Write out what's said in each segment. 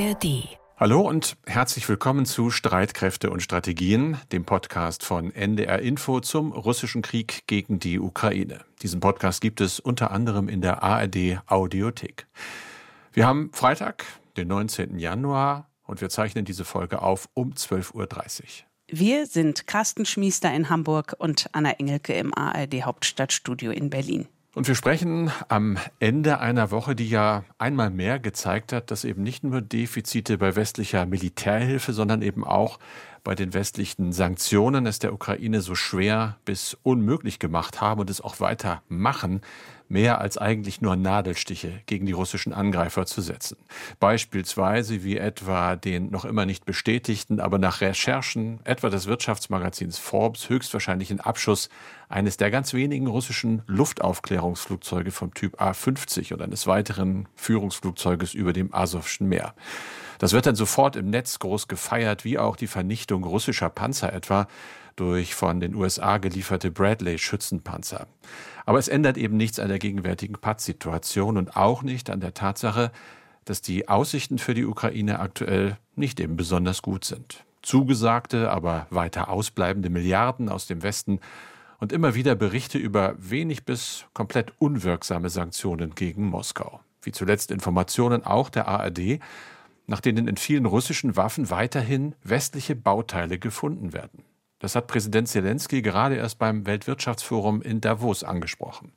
ARD. Hallo und herzlich willkommen zu Streitkräfte und Strategien, dem Podcast von NDR Info zum russischen Krieg gegen die Ukraine. Diesen Podcast gibt es unter anderem in der ARD Audiothek. Wir haben Freitag, den 19. Januar und wir zeichnen diese Folge auf um 12.30 Uhr. Wir sind Carsten Schmiester in Hamburg und Anna Engelke im ARD Hauptstadtstudio in Berlin. Und wir sprechen am Ende einer Woche, die ja einmal mehr gezeigt hat, dass eben nicht nur Defizite bei westlicher Militärhilfe, sondern eben auch bei den westlichen Sanktionen es der Ukraine so schwer bis unmöglich gemacht haben und es auch weiter machen, mehr als eigentlich nur Nadelstiche gegen die russischen Angreifer zu setzen. Beispielsweise wie etwa den noch immer nicht bestätigten, aber nach Recherchen etwa des Wirtschaftsmagazins Forbes höchstwahrscheinlichen Abschuss eines der ganz wenigen russischen Luftaufklärungsflugzeuge vom Typ A-50 und eines weiteren Führungsflugzeuges über dem Asowschen Meer. Das wird dann sofort im Netz groß gefeiert, wie auch die Vernichtung russischer Panzer etwa durch von den USA gelieferte Bradley-Schützenpanzer. Aber es ändert eben nichts an der gegenwärtigen Paz-Situation und auch nicht an der Tatsache, dass die Aussichten für die Ukraine aktuell nicht eben besonders gut sind. Zugesagte, aber weiter ausbleibende Milliarden aus dem Westen und immer wieder Berichte über wenig bis komplett unwirksame Sanktionen gegen Moskau. Wie zuletzt Informationen auch der ARD, nach denen in vielen russischen Waffen weiterhin westliche Bauteile gefunden werden. Das hat Präsident Zelensky gerade erst beim Weltwirtschaftsforum in Davos angesprochen.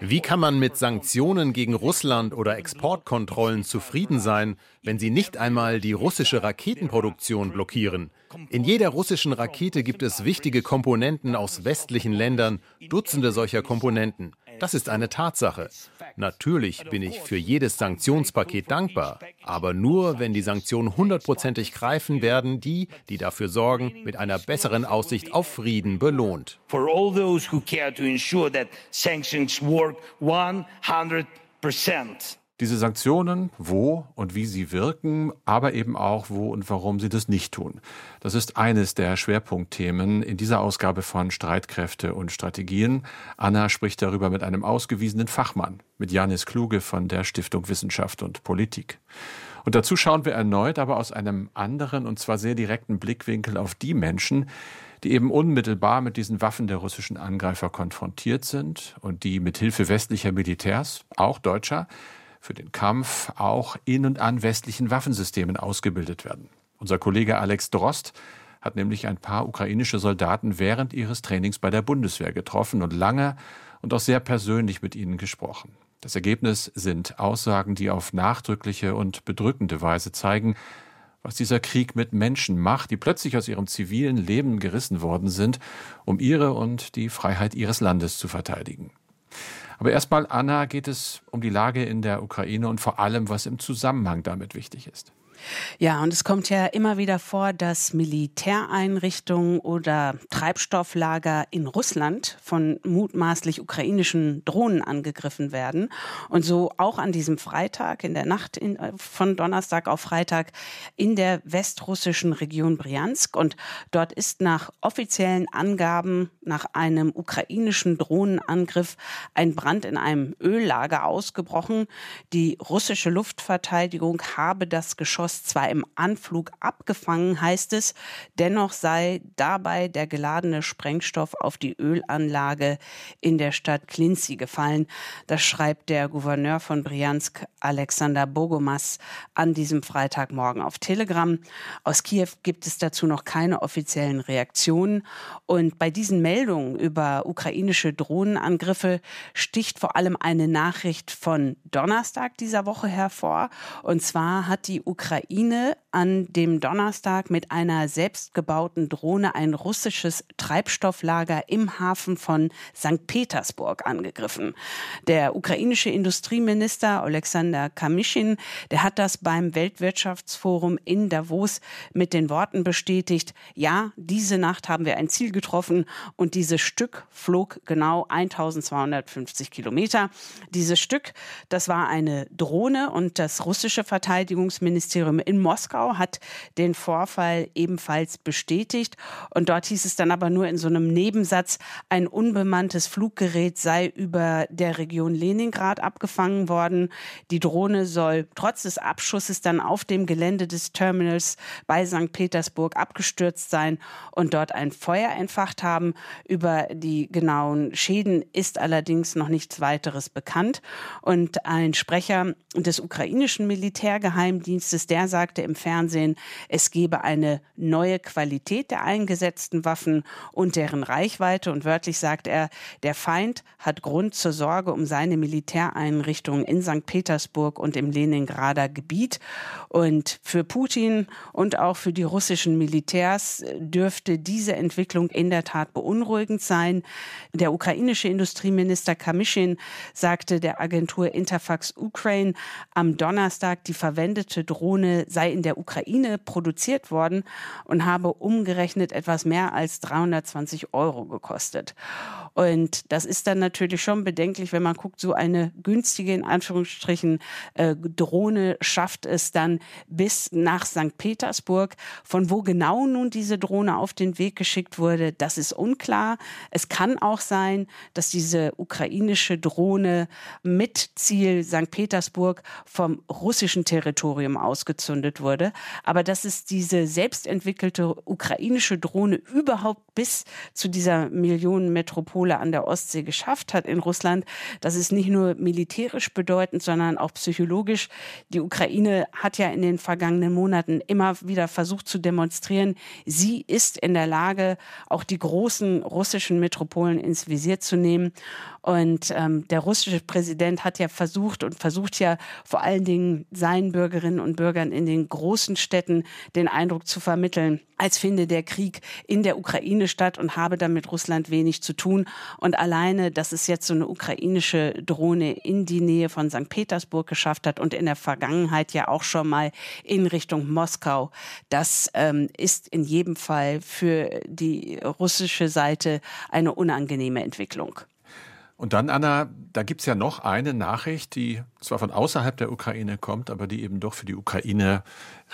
Wie kann man mit Sanktionen gegen Russland oder Exportkontrollen zufrieden sein, wenn sie nicht einmal die russische Raketenproduktion blockieren? In jeder russischen Rakete gibt es wichtige Komponenten aus westlichen Ländern, Dutzende solcher Komponenten. Das ist eine Tatsache. Natürlich bin ich für jedes Sanktionspaket dankbar, aber nur, wenn die Sanktionen hundertprozentig greifen werden, die, die dafür sorgen, mit einer besseren Aussicht auf Frieden belohnt. For all those who care to ensure that sanctions work 100%. Diese Sanktionen, wo und wie sie wirken, aber eben auch wo und warum sie das nicht tun. Das ist eines der Schwerpunktthemen in dieser Ausgabe von Streitkräfte und Strategien. Anna spricht darüber mit einem ausgewiesenen Fachmann, mit Janis Kluge von der Stiftung Wissenschaft und Politik. Und dazu schauen wir erneut, aber aus einem anderen und zwar sehr direkten Blickwinkel auf die Menschen, die eben unmittelbar mit diesen Waffen der russischen Angreifer konfrontiert sind und die mit Hilfe westlicher Militärs, auch deutscher, für den Kampf auch in und an westlichen Waffensystemen ausgebildet werden. Unser Kollege Alex Drost hat nämlich ein paar ukrainische Soldaten während ihres Trainings bei der Bundeswehr getroffen und lange und auch sehr persönlich mit ihnen gesprochen. Das Ergebnis sind Aussagen, die auf nachdrückliche und bedrückende Weise zeigen, was dieser Krieg mit Menschen macht, die plötzlich aus ihrem zivilen Leben gerissen worden sind, um ihre und die Freiheit ihres Landes zu verteidigen. Aber erstmal, Anna, geht es um die Lage in der Ukraine und vor allem, was im Zusammenhang damit wichtig ist. Ja, und es kommt ja immer wieder vor, dass Militäreinrichtungen oder Treibstofflager in Russland von mutmaßlich ukrainischen Drohnen angegriffen werden. Und so auch an diesem Freitag, in der Nacht in, äh, von Donnerstag auf Freitag in der westrussischen Region Briansk. Und dort ist nach offiziellen Angaben nach einem ukrainischen Drohnenangriff ein Brand in einem Öllager ausgebrochen. Die russische Luftverteidigung habe das Geschoss Geschoss zwar im Anflug abgefangen, heißt es, dennoch sei dabei der geladene Sprengstoff auf die Ölanlage in der Stadt Klinzi gefallen. Das schreibt der Gouverneur von Briansk, Alexander Bogomas, an diesem Freitagmorgen auf Telegram. Aus Kiew gibt es dazu noch keine offiziellen Reaktionen. Und bei diesen Meldungen über ukrainische Drohnenangriffe sticht vor allem eine Nachricht von Donnerstag dieser Woche hervor. Und zwar hat die Ukraine Ukraine an dem Donnerstag mit einer selbstgebauten Drohne ein russisches Treibstofflager im Hafen von St. Petersburg angegriffen. Der ukrainische Industrieminister Alexander Kamischin, der hat das beim Weltwirtschaftsforum in Davos mit den Worten bestätigt, ja, diese Nacht haben wir ein Ziel getroffen und dieses Stück flog genau 1250 Kilometer. Dieses Stück, das war eine Drohne und das russische Verteidigungsministerium Außenministerium in Moskau hat den Vorfall ebenfalls bestätigt. Und dort hieß es dann aber nur in so einem Nebensatz, ein unbemanntes Fluggerät sei über der Region Leningrad abgefangen worden. Die Drohne soll trotz des Abschusses dann auf dem Gelände des Terminals bei St. Petersburg abgestürzt sein und dort ein Feuer entfacht haben. Über die genauen Schäden ist allerdings noch nichts weiteres bekannt. Und ein Sprecher des ukrainischen Militärgeheimdienstes, der sagte im Fernsehen, es gebe eine neue Qualität der eingesetzten Waffen und deren Reichweite. Und wörtlich sagt er, der Feind hat Grund zur Sorge um seine Militäreinrichtungen in St. Petersburg und im Leningrader Gebiet. Und für Putin und auch für die russischen Militärs dürfte diese Entwicklung in der Tat beunruhigend sein. Der ukrainische Industrieminister Kamischin sagte der Agentur Interfax Ukraine am Donnerstag, die verwendete Drohne sei in der Ukraine produziert worden und habe umgerechnet etwas mehr als 320 Euro gekostet. Und das ist dann natürlich schon bedenklich, wenn man guckt, so eine günstige, in Anführungsstrichen, äh, Drohne schafft es dann bis nach St. Petersburg. Von wo genau nun diese Drohne auf den Weg geschickt wurde, das ist unklar. Es kann auch sein, dass diese ukrainische Drohne mit Ziel St. Petersburg vom russischen Territorium ausgezündet wurde. Aber dass es diese selbstentwickelte ukrainische Drohne überhaupt bis zu dieser Millionenmetropole an der Ostsee geschafft hat in Russland, das ist nicht nur militärisch bedeutend, sondern auch psychologisch. Die Ukraine hat ja in den vergangenen Monaten immer wieder versucht zu demonstrieren, sie ist in der Lage, auch die großen russischen Metropolen ins Visier zu nehmen. Und ähm, der russische Präsident hat ja versucht und versucht ja vor allen Dingen seinen Bürgerinnen und Bürgern in den großen Städten den Eindruck zu vermitteln, als finde der Krieg in der Ukraine statt und habe damit Russland wenig zu tun. Und alleine, dass es jetzt so eine ukrainische Drohne in die Nähe von St. Petersburg geschafft hat und in der Vergangenheit ja auch schon mal in Richtung Moskau, das ähm, ist in jedem Fall für die russische Seite eine unangenehme Entwicklung. Und dann, Anna, da gibt es ja noch eine Nachricht, die zwar von außerhalb der Ukraine kommt, aber die eben doch für die Ukraine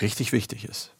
richtig wichtig ist.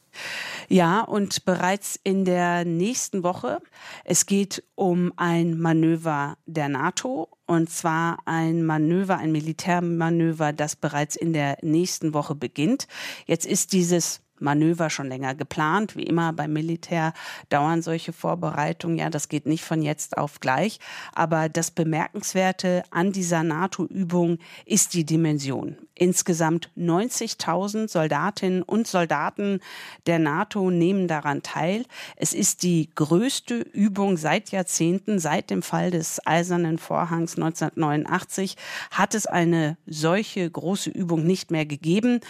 Ja, und bereits in der nächsten Woche, es geht um ein Manöver der NATO und zwar ein Manöver, ein Militärmanöver, das bereits in der nächsten Woche beginnt. Jetzt ist dieses Manöver schon länger geplant. Wie immer beim Militär dauern solche Vorbereitungen. Ja, das geht nicht von jetzt auf gleich. Aber das Bemerkenswerte an dieser NATO-Übung ist die Dimension. Insgesamt 90.000 Soldatinnen und Soldaten der NATO nehmen daran teil. Es ist die größte Übung seit Jahrzehnten. Seit dem Fall des Eisernen Vorhangs 1989 hat es eine solche große Übung nicht mehr gegeben.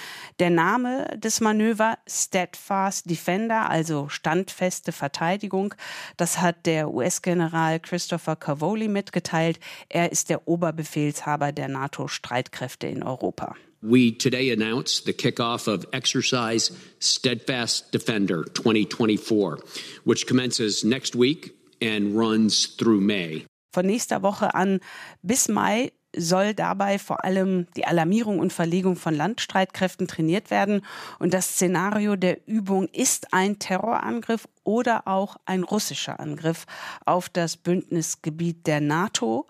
Der Name des Manövers Steadfast Defender, also standfeste Verteidigung. Das hat der US-General Christopher Cavoli mitgeteilt. Er ist der Oberbefehlshaber der NATO-Streitkräfte in Europa. We today announced the kickoff of Exercise Steadfast Defender 2024, which commences next week and runs through May. Von nächster Woche an bis Mai soll dabei vor allem die Alarmierung und Verlegung von Landstreitkräften trainiert werden. Und das Szenario der Übung ist ein Terrorangriff oder auch ein russischer Angriff auf das Bündnisgebiet der NATO.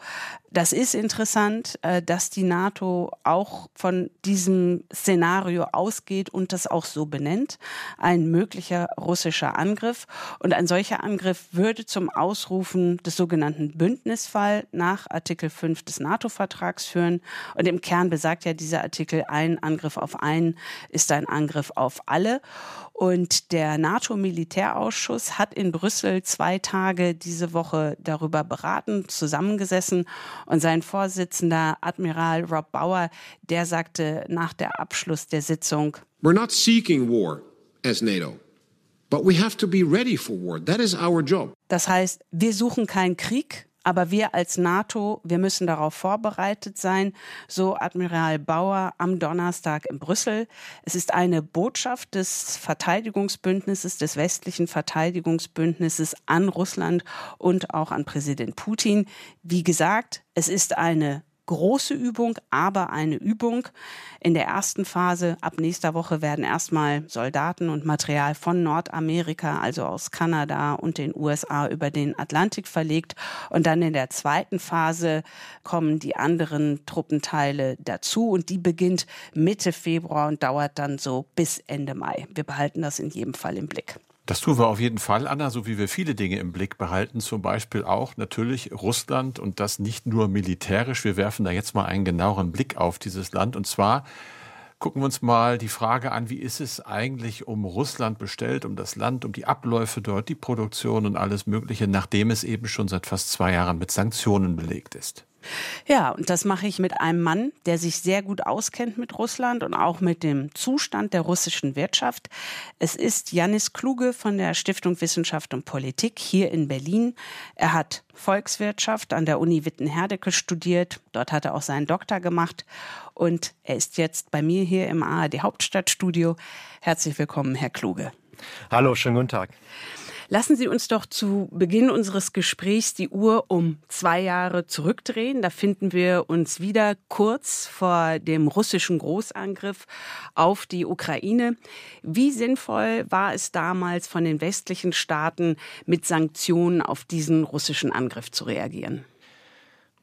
Das ist interessant, äh, dass die NATO auch von diesem Szenario ausgeht und das auch so benennt. Ein möglicher russischer Angriff. Und ein solcher Angriff würde zum Ausrufen des sogenannten Bündnisfall nach Artikel 5 des NATO-Vertrags führen. Und im Kern besagt ja dieser Artikel, ein Angriff auf einen ist ein Angriff auf alle. Und der NATO-Militärausschuss hat in Brüssel zwei Tage diese Woche darüber beraten, zusammengesessen. Und sein Vorsitzender, Admiral Rob Bauer, der sagte nach der Abschluss der Sitzung, We're not seeking war as NATO. But we have to be ready for war. That is our job. Das heißt, wir suchen keinen Krieg, aber wir als NATO, wir müssen darauf vorbereitet sein, so Admiral Bauer am Donnerstag in Brüssel. Es ist eine Botschaft des Verteidigungsbündnisses, des westlichen Verteidigungsbündnisses an Russland und auch an Präsident Putin. Wie gesagt, es ist eine große Übung, aber eine Übung. In der ersten Phase ab nächster Woche werden erstmal Soldaten und Material von Nordamerika, also aus Kanada und den USA über den Atlantik verlegt. Und dann in der zweiten Phase kommen die anderen Truppenteile dazu und die beginnt Mitte Februar und dauert dann so bis Ende Mai. Wir behalten das in jedem Fall im Blick. Das tun wir auf jeden Fall, Anna, so wie wir viele Dinge im Blick behalten, zum Beispiel auch natürlich Russland und das nicht nur militärisch. Wir werfen da jetzt mal einen genaueren Blick auf dieses Land und zwar gucken wir uns mal die Frage an, wie ist es eigentlich um Russland bestellt, um das Land, um die Abläufe dort, die Produktion und alles Mögliche, nachdem es eben schon seit fast zwei Jahren mit Sanktionen belegt ist. Ja, und das mache ich mit einem Mann, der sich sehr gut auskennt mit Russland und auch mit dem Zustand der russischen Wirtschaft. Es ist Janis Kluge von der Stiftung Wissenschaft und Politik hier in Berlin. Er hat Volkswirtschaft an der Uni Witten-Herdecke studiert. Dort hat er auch seinen Doktor gemacht. Und er ist jetzt bei mir hier im ARD Hauptstadtstudio. Herzlich willkommen, Herr Kluge. Hallo, schönen guten Tag. Lassen Sie uns doch zu Beginn unseres Gesprächs die Uhr um zwei Jahre zurückdrehen. Da finden wir uns wieder kurz vor dem russischen Großangriff auf die Ukraine. Wie sinnvoll war es damals von den westlichen Staaten, mit Sanktionen auf diesen russischen Angriff zu reagieren?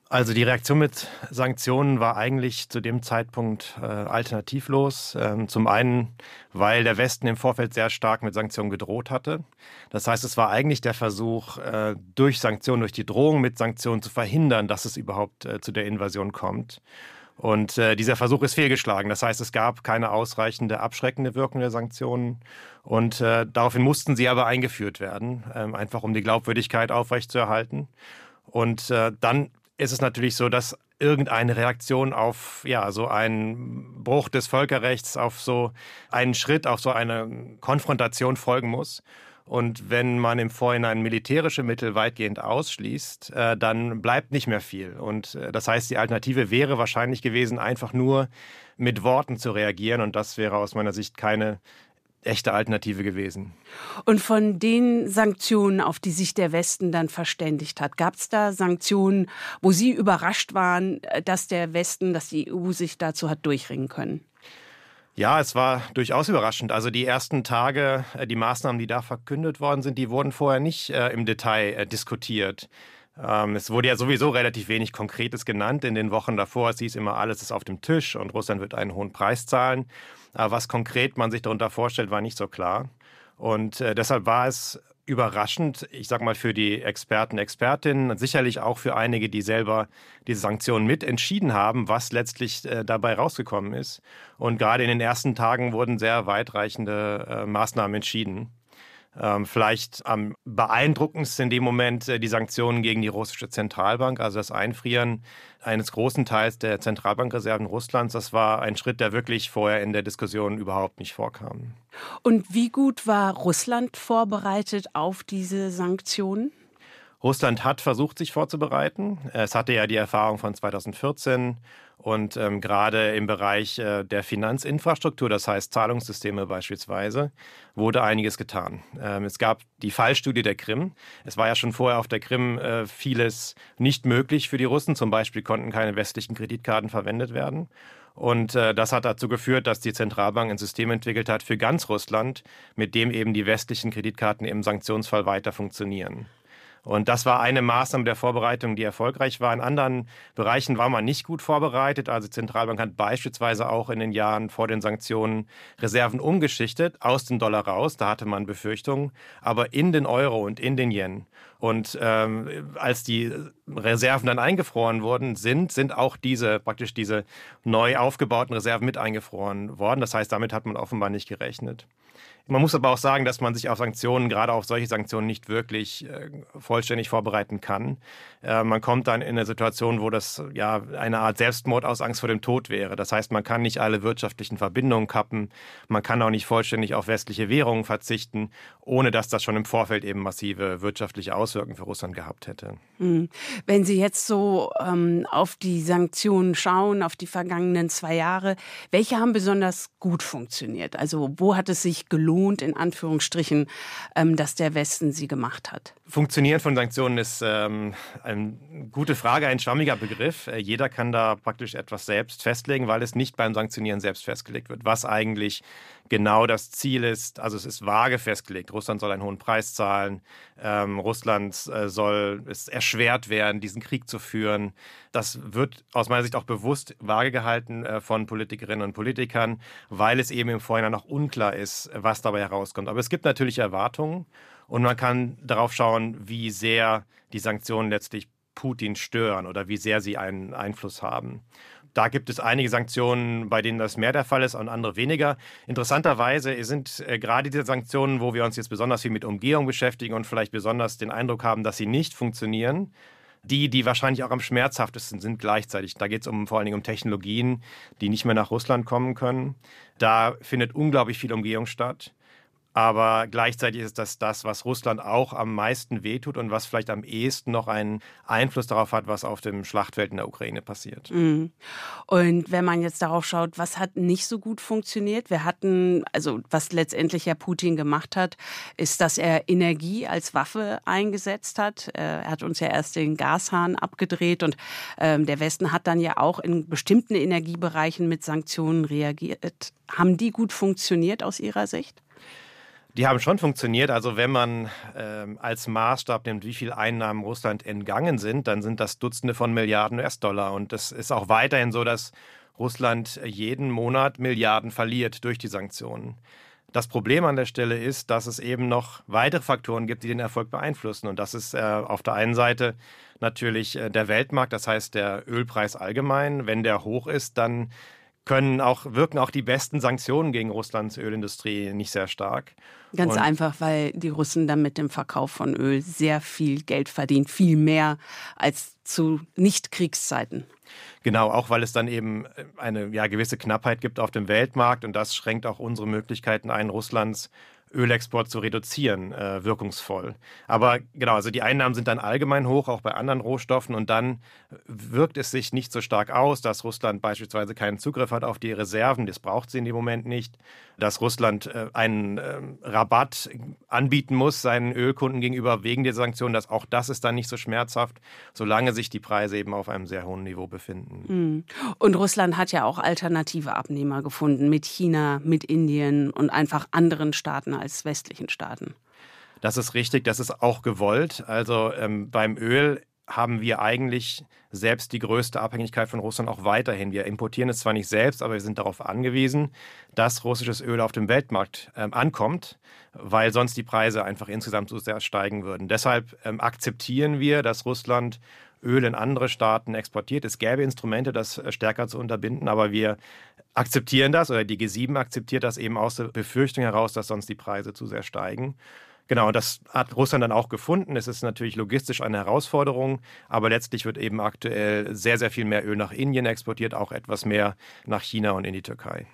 Also die Reaktion mit Sanktionen war eigentlich zu dem Zeitpunkt äh, alternativlos. Ähm, zum einen, weil der Westen im Vorfeld sehr stark mit Sanktionen gedroht hatte. Das heißt, es war eigentlich der Versuch, äh, durch Sanktionen, durch die Drohung mit Sanktionen zu verhindern, dass es überhaupt äh, zu der Invasion kommt. Und äh, dieser Versuch ist fehlgeschlagen. Das heißt, es gab keine ausreichende abschreckende Wirkung der Sanktionen. Und äh, daraufhin mussten sie aber eingeführt werden, ähm, einfach um die Glaubwürdigkeit aufrechtzuerhalten. Und äh, dann ist es natürlich so, dass irgendeine Reaktion auf ja so einen Bruch des Völkerrechts, auf so einen Schritt, auf so eine Konfrontation folgen muss. Und wenn man im Vorhinein militärische Mittel weitgehend ausschließt, äh, dann bleibt nicht mehr viel. Und äh, das heißt, die Alternative wäre wahrscheinlich gewesen, einfach nur mit Worten zu reagieren. Und das wäre aus meiner Sicht keine echte Alternative gewesen. Und von den Sanktionen, auf die sich der Westen dann verständigt hat, gab es da Sanktionen, wo Sie überrascht waren, dass der Westen, dass die EU sich dazu hat durchringen können? Ja, es war durchaus überraschend. Also die ersten Tage, äh, die Maßnahmen, die da verkündet worden sind, die wurden vorher nicht äh, im Detail äh, diskutiert. Ähm, es wurde ja sowieso relativ wenig Konkretes genannt in den Wochen davor. Es hieß immer, alles ist auf dem Tisch und Russland wird einen hohen Preis zahlen. Aber was konkret man sich darunter vorstellt, war nicht so klar. Und äh, deshalb war es überraschend, ich sag mal, für die Experten, Expertinnen und sicherlich auch für einige, die selber diese Sanktionen mit entschieden haben, was letztlich äh, dabei rausgekommen ist. Und gerade in den ersten Tagen wurden sehr weitreichende äh, Maßnahmen entschieden. Ähm, vielleicht am beeindruckendsten in dem Moment äh, die Sanktionen gegen die russische Zentralbank, also das Einfrieren eines großen Teils der Zentralbankreserven Russlands. Das war ein Schritt, der wirklich vorher in der Diskussion überhaupt nicht vorkam. Und wie gut war Russland vorbereitet auf diese Sanktionen? Russland hat versucht, sich vorzubereiten. Es hatte ja die Erfahrung von 2014 und ähm, gerade im Bereich äh, der Finanzinfrastruktur, das heißt Zahlungssysteme beispielsweise, wurde einiges getan. Ähm, es gab die Fallstudie der Krim. Es war ja schon vorher auf der Krim äh, vieles nicht möglich für die Russen. Zum Beispiel konnten keine westlichen Kreditkarten verwendet werden. Und äh, das hat dazu geführt, dass die Zentralbank ein System entwickelt hat für ganz Russland, mit dem eben die westlichen Kreditkarten im Sanktionsfall weiter funktionieren. Und das war eine Maßnahme der Vorbereitung, die erfolgreich war. In anderen Bereichen war man nicht gut vorbereitet. Also Zentralbank hat beispielsweise auch in den Jahren vor den Sanktionen Reserven umgeschichtet, aus dem Dollar raus. Da hatte man Befürchtungen, aber in den Euro und in den Yen. Und ähm, als die Reserven dann eingefroren worden sind, sind auch diese praktisch diese neu aufgebauten Reserven mit eingefroren worden. Das heißt, damit hat man offenbar nicht gerechnet. Man muss aber auch sagen, dass man sich auf Sanktionen, gerade auf solche Sanktionen, nicht wirklich äh, vollständig vorbereiten kann. Äh, man kommt dann in eine Situation, wo das ja eine Art Selbstmord aus Angst vor dem Tod wäre. Das heißt, man kann nicht alle wirtschaftlichen Verbindungen kappen, man kann auch nicht vollständig auf westliche Währungen verzichten, ohne dass das schon im Vorfeld eben massive wirtschaftliche Auswirkungen für Russland gehabt hätte. Hm. Wenn Sie jetzt so ähm, auf die Sanktionen schauen, auf die vergangenen zwei Jahre, welche haben besonders gut funktioniert? Also wo hat es sich sich gelohnt, in Anführungsstrichen, ähm, dass der Westen sie gemacht hat? Funktionieren von Sanktionen ist ähm, eine gute Frage, ein schwammiger Begriff. Äh, jeder kann da praktisch etwas selbst festlegen, weil es nicht beim Sanktionieren selbst festgelegt wird, was eigentlich genau das Ziel ist. Also es ist vage festgelegt. Russland soll einen hohen Preis zahlen. Ähm, Russland äh, soll es erschwert werden, diesen Krieg zu führen. Das wird aus meiner Sicht auch bewusst vage gehalten äh, von Politikerinnen und Politikern, weil es eben im Vorhinein noch unklar ist, was dabei herauskommt. Aber es gibt natürlich Erwartungen. Und man kann darauf schauen, wie sehr die Sanktionen letztlich Putin stören oder wie sehr sie einen Einfluss haben. Da gibt es einige Sanktionen, bei denen das mehr der Fall ist und andere weniger. Interessanterweise sind äh, gerade diese Sanktionen, wo wir uns jetzt besonders viel mit Umgehung beschäftigen und vielleicht besonders den Eindruck haben, dass sie nicht funktionieren, die, die wahrscheinlich auch am schmerzhaftesten sind gleichzeitig. Da geht es um, vor allen Dingen um Technologien, die nicht mehr nach Russland kommen können. Da findet unglaublich viel Umgehung statt. Aber gleichzeitig ist das das, was Russland auch am meisten wehtut und was vielleicht am ehesten noch einen Einfluss darauf hat, was auf dem Schlachtfeld in der Ukraine passiert. Mhm. Und wenn man jetzt darauf schaut, was hat nicht so gut funktioniert? Wir hatten, also was letztendlich ja Putin gemacht hat, ist, dass er Energie als Waffe eingesetzt hat. Äh, er hat uns ja erst den Gashahn abgedreht und ähm, der Westen hat dann ja auch in bestimmten Energiebereichen mit Sanktionen reagiert. Haben die gut funktioniert aus Ihrer Sicht? Die haben schon funktioniert. Also wenn man ähm, als Maßstab nimmt, wie viel Einnahmen Russland entgangen sind, dann sind das Dutzende von Milliarden US-Dollar. Und es ist auch weiterhin so, dass Russland jeden Monat Milliarden verliert durch die Sanktionen. Das Problem an der Stelle ist, dass es eben noch weitere Faktoren gibt, die den Erfolg beeinflussen. Und das ist äh, auf der einen Seite natürlich äh, der Weltmarkt, das heißt der Ölpreis allgemein. Wenn der hoch ist, dann können auch, wirken auch die besten Sanktionen gegen Russlands Ölindustrie nicht sehr stark. Ganz und einfach, weil die Russen dann mit dem Verkauf von Öl sehr viel Geld verdienen, viel mehr als zu Nicht-Kriegszeiten. Genau, auch weil es dann eben eine ja, gewisse Knappheit gibt auf dem Weltmarkt und das schränkt auch unsere Möglichkeiten ein, Russlands Ölexport zu reduzieren, äh, wirkungsvoll. Aber genau, also die Einnahmen sind dann allgemein hoch, auch bei anderen Rohstoffen. Und dann wirkt es sich nicht so stark aus, dass Russland beispielsweise keinen Zugriff hat auf die Reserven. Das braucht sie in dem Moment nicht. Dass Russland äh, einen äh, Rabatt anbieten muss seinen Ölkunden gegenüber wegen der Sanktionen, dass auch das ist dann nicht so schmerzhaft, solange sich die Preise eben auf einem sehr hohen Niveau befinden. Mhm. Und Russland hat ja auch alternative Abnehmer gefunden mit China, mit Indien und einfach anderen Staaten als westlichen Staaten. Das ist richtig, das ist auch gewollt. Also ähm, beim Öl haben wir eigentlich selbst die größte Abhängigkeit von Russland auch weiterhin. Wir importieren es zwar nicht selbst, aber wir sind darauf angewiesen, dass russisches Öl auf dem Weltmarkt ähm, ankommt, weil sonst die Preise einfach insgesamt so sehr steigen würden. Deshalb ähm, akzeptieren wir, dass Russland Öl in andere Staaten exportiert. Es gäbe Instrumente, das äh, stärker zu unterbinden, aber wir akzeptieren das oder die G7 akzeptiert das eben aus der Befürchtung heraus, dass sonst die Preise zu sehr steigen. Genau, das hat Russland dann auch gefunden. Es ist natürlich logistisch eine Herausforderung, aber letztlich wird eben aktuell sehr, sehr viel mehr Öl nach Indien exportiert, auch etwas mehr nach China und in die Türkei.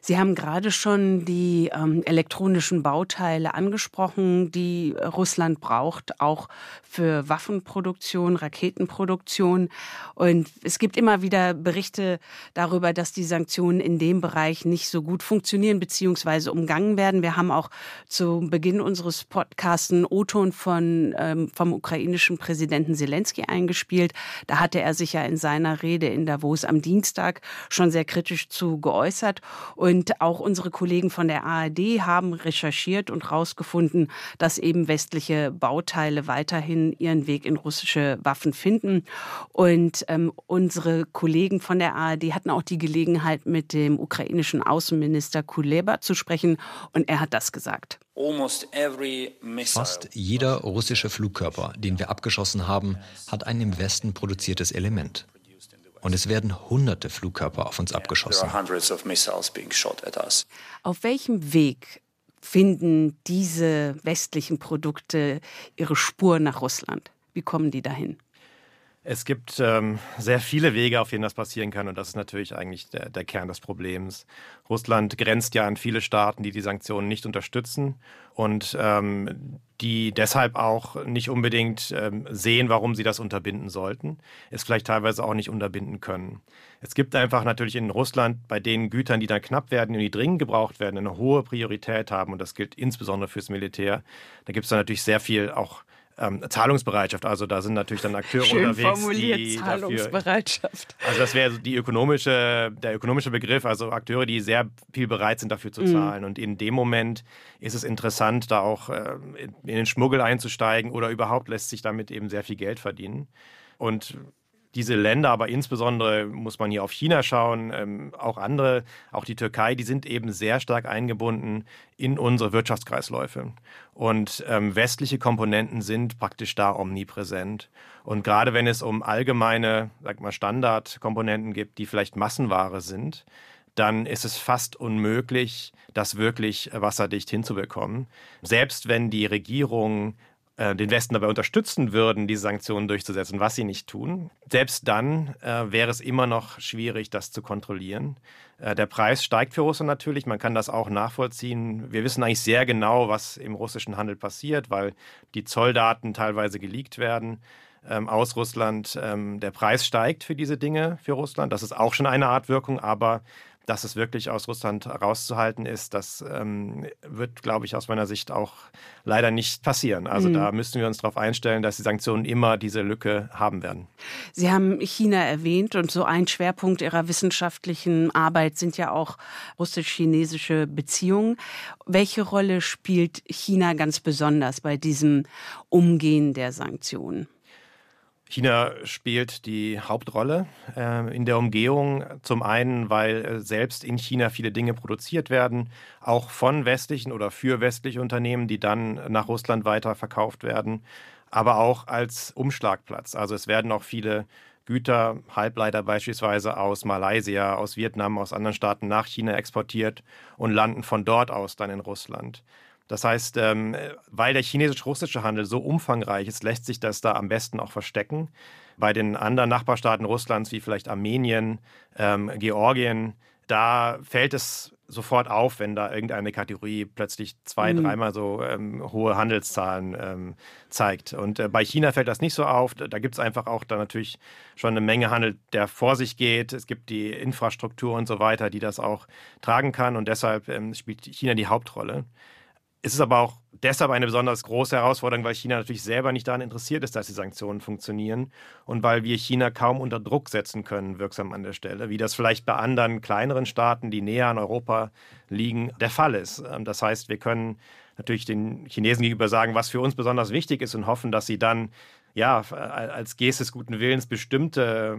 Sie haben gerade schon die ähm, elektronischen Bauteile angesprochen, die Russland braucht, auch für Waffenproduktion, Raketenproduktion. Und es gibt immer wieder Berichte darüber, dass die Sanktionen in dem Bereich nicht so gut funktionieren bzw. umgangen werden. Wir haben auch zu Beginn unseres Podcasts einen O-Ton von, ähm, vom ukrainischen Präsidenten Zelensky eingespielt. Da hatte er sich ja in seiner Rede in Davos am Dienstag schon sehr kritisch zu geäußert. Und auch unsere Kollegen von der ARD haben recherchiert und herausgefunden, dass eben westliche Bauteile weiterhin ihren Weg in russische Waffen finden. Und ähm, unsere Kollegen von der ARD hatten auch die Gelegenheit, mit dem ukrainischen Außenminister Kuleba zu sprechen. Und er hat das gesagt. Fast jeder russische Flugkörper, den wir abgeschossen haben, hat ein im Westen produziertes Element. Und es werden hunderte Flugkörper auf uns abgeschossen. Auf welchem Weg finden diese westlichen Produkte ihre Spur nach Russland? Wie kommen die dahin? Es gibt ähm, sehr viele Wege, auf denen das passieren kann. Und das ist natürlich eigentlich der, der, Kern des Problems. Russland grenzt ja an viele Staaten, die die Sanktionen nicht unterstützen und ähm, die deshalb auch nicht unbedingt ähm, sehen, warum sie das unterbinden sollten, es vielleicht teilweise auch nicht unterbinden können. Es gibt einfach natürlich in Russland bei den Gütern, die dann knapp werden und die dringend gebraucht werden, eine hohe Priorität haben. Und das gilt insbesondere fürs Militär. Da gibt es dann natürlich sehr viel auch ähm, Zahlungsbereitschaft. Also da sind natürlich dann Akteure Schön unterwegs, formuliert, die Zahlungsbereitschaft. Dafür, also das wäre die ökonomische, der ökonomische Begriff, also Akteure, die sehr viel bereit sind, dafür zu mhm. zahlen. Mhm. Und in dem Moment ist es interessant, da auch äh, in den Schmuggel einzusteigen oder überhaupt lässt sich damit eben sehr viel Geld verdienen. Und diese Länder, aber insbesondere muss man hier auf China schauen, ähm, auch andere, auch die Türkei, die sind eben sehr stark eingebunden in unsere Wirtschaftskreisläufe. Und ähm, westliche Komponenten sind praktisch da omnipräsent. Und gerade wenn es um allgemeine, sag mal, Standardkomponenten gibt, die vielleicht Massenware sind, dann ist es fast unmöglich, das wirklich wasserdicht hinzubekommen. Selbst wenn die Regierung äh, den Westen dabei unterstützen würden, diese Sanktionen durchzusetzen, was sie nicht tun. Selbst dann äh, wäre es immer noch schwierig, das zu kontrollieren. Äh, der Preis steigt für Russland natürlich, man kann das auch nachvollziehen. Wir wissen eigentlich sehr genau, was im russischen Handel passiert, weil die Zolldaten teilweise geleakt werden ähm, aus Russland. Ähm, der Preis steigt für diese Dinge für Russland. Das ist auch schon eine Art Wirkung, aber dass es wirklich aus Russland rauszuhalten ist, das ähm, wird, glaube ich, aus meiner Sicht auch leider nicht passieren. Also mhm. da müssen wir uns darauf einstellen, dass die Sanktionen immer diese Lücke haben werden. Sie haben China erwähnt und so ein Schwerpunkt Ihrer wissenschaftlichen Arbeit sind ja auch russisch-chinesische Beziehungen. Welche Rolle spielt China ganz besonders bei diesem Umgehen der Sanktionen? China spielt die Hauptrolle äh, in der Umgehung. Zum einen, weil äh, selbst in China viele Dinge produziert werden, auch von westlichen oder für westliche Unternehmen, die dann nach Russland weiter verkauft werden, aber auch als Umschlagplatz. Also es werden auch viele Güter, Halbleiter beispielsweise aus Malaysia, aus Vietnam, aus anderen Staaten nach China exportiert und landen von dort aus dann in Russland. Das heißt, ähm, weil der chinesisch-russische Handel so umfangreich ist, lässt sich das da am besten auch verstecken. Bei den anderen Nachbarstaaten Russlands, wie vielleicht Armenien, ähm, Georgien, da fällt es sofort auf, wenn da irgendeine Kategorie plötzlich zwei, mhm. dreimal so ähm, hohe Handelszahlen ähm, zeigt. Und äh, bei China fällt das nicht so auf. Da gibt es einfach auch da natürlich schon eine Menge Handel, der vor sich geht. Es gibt die Infrastruktur und so weiter, die das auch tragen kann. Und deshalb ähm, spielt China die Hauptrolle. Es ist aber auch deshalb eine besonders große Herausforderung, weil China natürlich selber nicht daran interessiert ist, dass die Sanktionen funktionieren und weil wir China kaum unter Druck setzen können, wirksam an der Stelle, wie das vielleicht bei anderen kleineren Staaten, die näher an Europa liegen, der Fall ist. Ähm, das heißt, wir können natürlich den Chinesen gegenüber sagen, was für uns besonders wichtig ist und hoffen, dass sie dann ja, als Geste des guten Willens bestimmte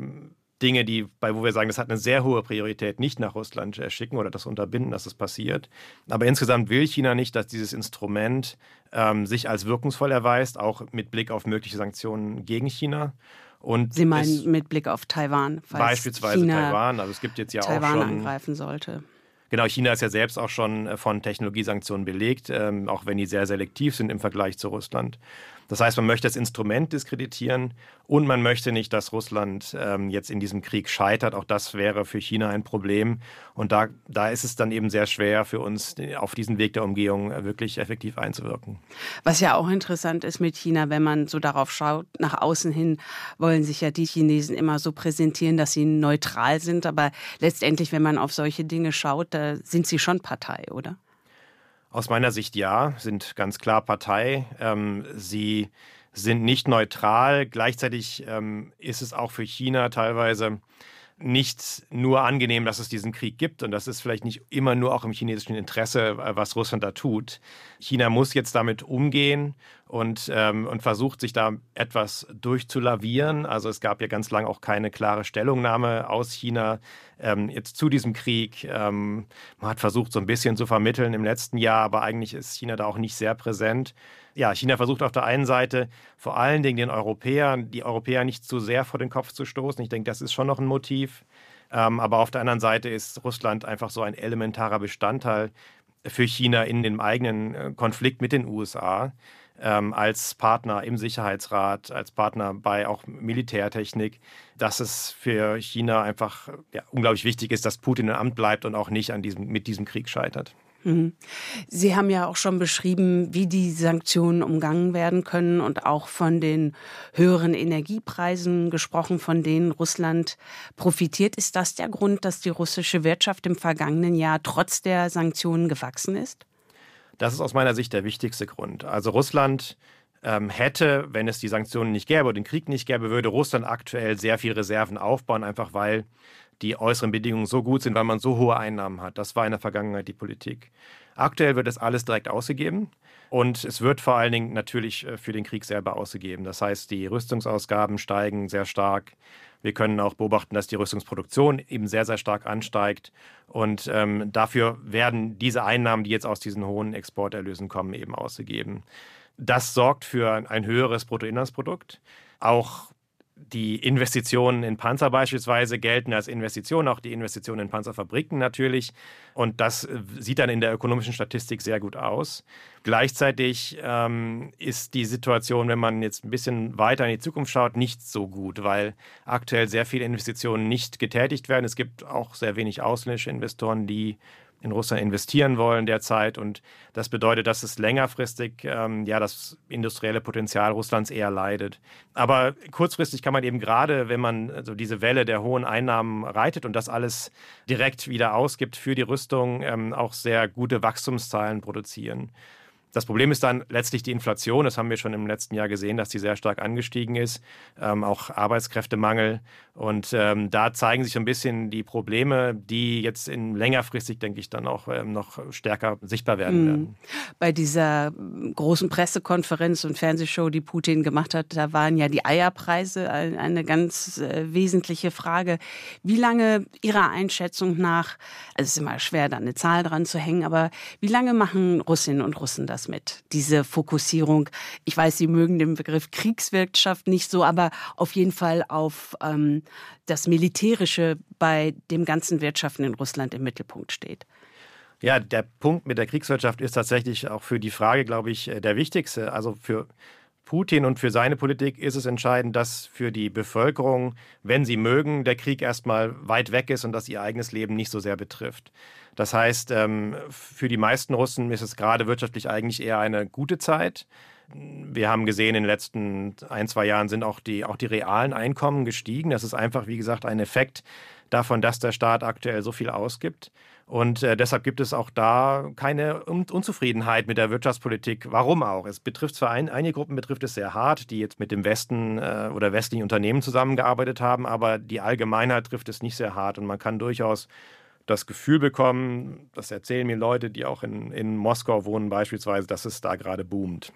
Dinge, die, bei wo wir sagen, das hat eine sehr hohe Priorität, nicht nach Russland schicken oder das unterbinden, dass es passiert. Aber insgesamt will China nicht, dass dieses Instrument ähm, sich als wirkungsvoll erweist, auch mit Blick auf mögliche Sanktionen gegen China. Und Sie meinen mit Blick auf Taiwan, falls beispielsweise China Taiwan. Also es gibt jetzt ja Taiwan auch schon angreifen sollte. Genau, China ist ja selbst auch schon äh, von Technologiesanktionen belegt, ähm, auch wenn die sehr selektiv sind im Vergleich zu Russland. Das heißt, man möchte das Instrument diskreditieren und man möchte nicht, dass Russland ähm, jetzt in diesem Krieg scheitert. Auch das wäre für China ein Problem. Und da, da ist es dann eben sehr schwer für uns, auf diesen Weg der Umgehung äh, wirklich effektiv einzuwirken. Was ja auch interessant ist mit China, wenn man so darauf schaut, nach außen hin wollen sich ja die Chinesen immer so präsentieren, dass sie neutral sind. Aber letztendlich, wenn man auf solche Dinge schaut, da sind sie schon Partei, oder? Aus meiner Sicht ja, sind ganz klar Partei. Ähm, sie sind nicht neutral. Gleichzeitig ähm, ist es auch für China teilweise nicht nur angenehm, dass es diesen Krieg gibt und das ist vielleicht nicht immer nur auch im chinesischen Interesse, äh, was Russland da tut. China muss jetzt damit umgehen und, ähm, und versucht sich da etwas durchzulavieren. Also es gab ja ganz lange auch keine klare Stellungnahme aus China ähm, jetzt zu diesem Krieg. Ähm, man hat versucht, so ein bisschen zu vermitteln im letzten Jahr, aber eigentlich ist China da auch nicht sehr präsent ja, China versucht auf der einen Seite vor allen Dingen den Europäern, die Europäer nicht zu sehr vor den Kopf zu stoßen. Ich denke, das ist schon noch ein Motiv. Ähm, aber auf der anderen Seite ist Russland einfach so ein elementarer Bestandteil für China in dem eigenen äh, Konflikt mit den USA. ähm, als Partner im Sicherheitsrat, als Partner bei auch Militärtechnik, dass es für China einfach ja, unglaublich wichtig ist, dass Putin im Amt bleibt und auch nicht an diesem, mit diesem Krieg scheitert. Mhm. Sie haben ja auch schon beschrieben, wie die Sanktionen umgangen werden können und auch von den höheren Energiepreisen gesprochen, von denen Russland profitiert. Ist das der Grund, dass die russische Wirtschaft im vergangenen Jahr trotz der Sanktionen gewachsen ist? Das ist aus meiner Sicht der wichtigste Grund. Also Russland ähm, hätte, wenn es die Sanktionen nicht gäbe oder den Krieg nicht gäbe, würde Russland aktuell sehr viel Reserven aufbauen, einfach weil die äußeren Bedingungen so gut sind, weil man so hohe Einnahmen hat. Das war in der Vergangenheit die Politik. Aktuell wird das alles direkt ausgegeben und es wird vor allen Dingen natürlich äh, für den Krieg selber ausgegeben. Das heißt, die Rüstungsausgaben steigen sehr stark. Wir können auch beobachten, dass die Rüstungsproduktion eben sehr, sehr stark ansteigt. Und ähm, dafür werden diese Einnahmen, die jetzt aus diesen hohen Exporterlösen kommen, eben ausgegeben. Das sorgt für ein höheres Bruttoinlandsprodukt. Auch die Investitionen in Panzer beispielsweise gelten als Investitionen, auch die Investitionen in Panzerfabriken natürlich. Und das äh, sieht dann in der ökonomischen Statistik sehr gut aus. Gleichzeitig ähm, ist die Situation, wenn man jetzt ein bisschen weiter in die Zukunft schaut, nicht so gut, weil aktuell sehr viele Investitionen nicht getätigt werden. Es gibt auch sehr wenig ausländische Investoren, die in Russland investieren wollen derzeit. Und das bedeutet, dass es längerfristig ähm, ja das industrielle Potenzial Russlands eher leidet. Aber kurzfristig kann man eben gerade, wenn man also diese Welle der hohen Einnahmen reitet und das alles direkt wieder ausgibt für die Rüstung, ähm, auch sehr gute Wachstumszahlen produzieren. Das Problem ist dann letztlich die Inflation. Das haben wir schon im letzten Jahr gesehen, dass die sehr stark angestiegen ist. Ähm, auch Arbeitskräftemangel. Und ähm, da zeigen sich so ein bisschen die Probleme, die jetzt in längerfristig, denke ich, dann auch ähm, noch stärker sichtbar werden mhm. werden. Bei dieser großen Pressekonferenz und Fernsehshow, die Putin gemacht hat, da waren ja die Eierpreise eine ganz äh, wesentliche Frage. Wie lange Ihrer Einschätzung nach, also es ist immer schwer, da eine Zahl dran zu hängen, aber wie lange machen Russinnen und Russen das? Das mit, diese Fokussierung. Ich weiß, Sie mögen den Begriff Kriegswirtschaft nicht so, aber auf jeden Fall auf ähm, das Militärische bei dem ganzen Wirtschaften in Russland im Mittelpunkt steht. Ja, der Punkt mit der Kriegswirtschaft ist tatsächlich auch für die Frage, glaube ich, der wichtigste. Also für Putin und für seine Politik ist es entscheidend, dass für die Bevölkerung, wenn sie mögen, der Krieg erstmal weit weg ist und dass ihr eigenes Leben nicht so sehr betrifft. Das heißt, ähm, für die meisten Russen ist es gerade wirtschaftlich eigentlich eher eine gute Zeit. Wir haben gesehen, in den letzten ein, zwei Jahren sind auch die, auch die realen Einkommen gestiegen. Das ist einfach, wie gesagt, ein Effekt davon, dass der Staat aktuell so viel ausgibt. Und äh, deshalb gibt es auch da keine Un Unzufriedenheit mit der Wirtschaftspolitik. Warum auch? Es betrifft zwar ein, einige Gruppen betrifft es sehr hart, die jetzt mit dem Westen äh, oder westlichen Unternehmen zusammengearbeitet haben, aber die Allgemeinheit trifft es nicht sehr hart und man kann durchaus das Gefühl bekommen, das erzählen mir Leute, die auch in, in Moskau wohnen beispielsweise, dass es da gerade boomt.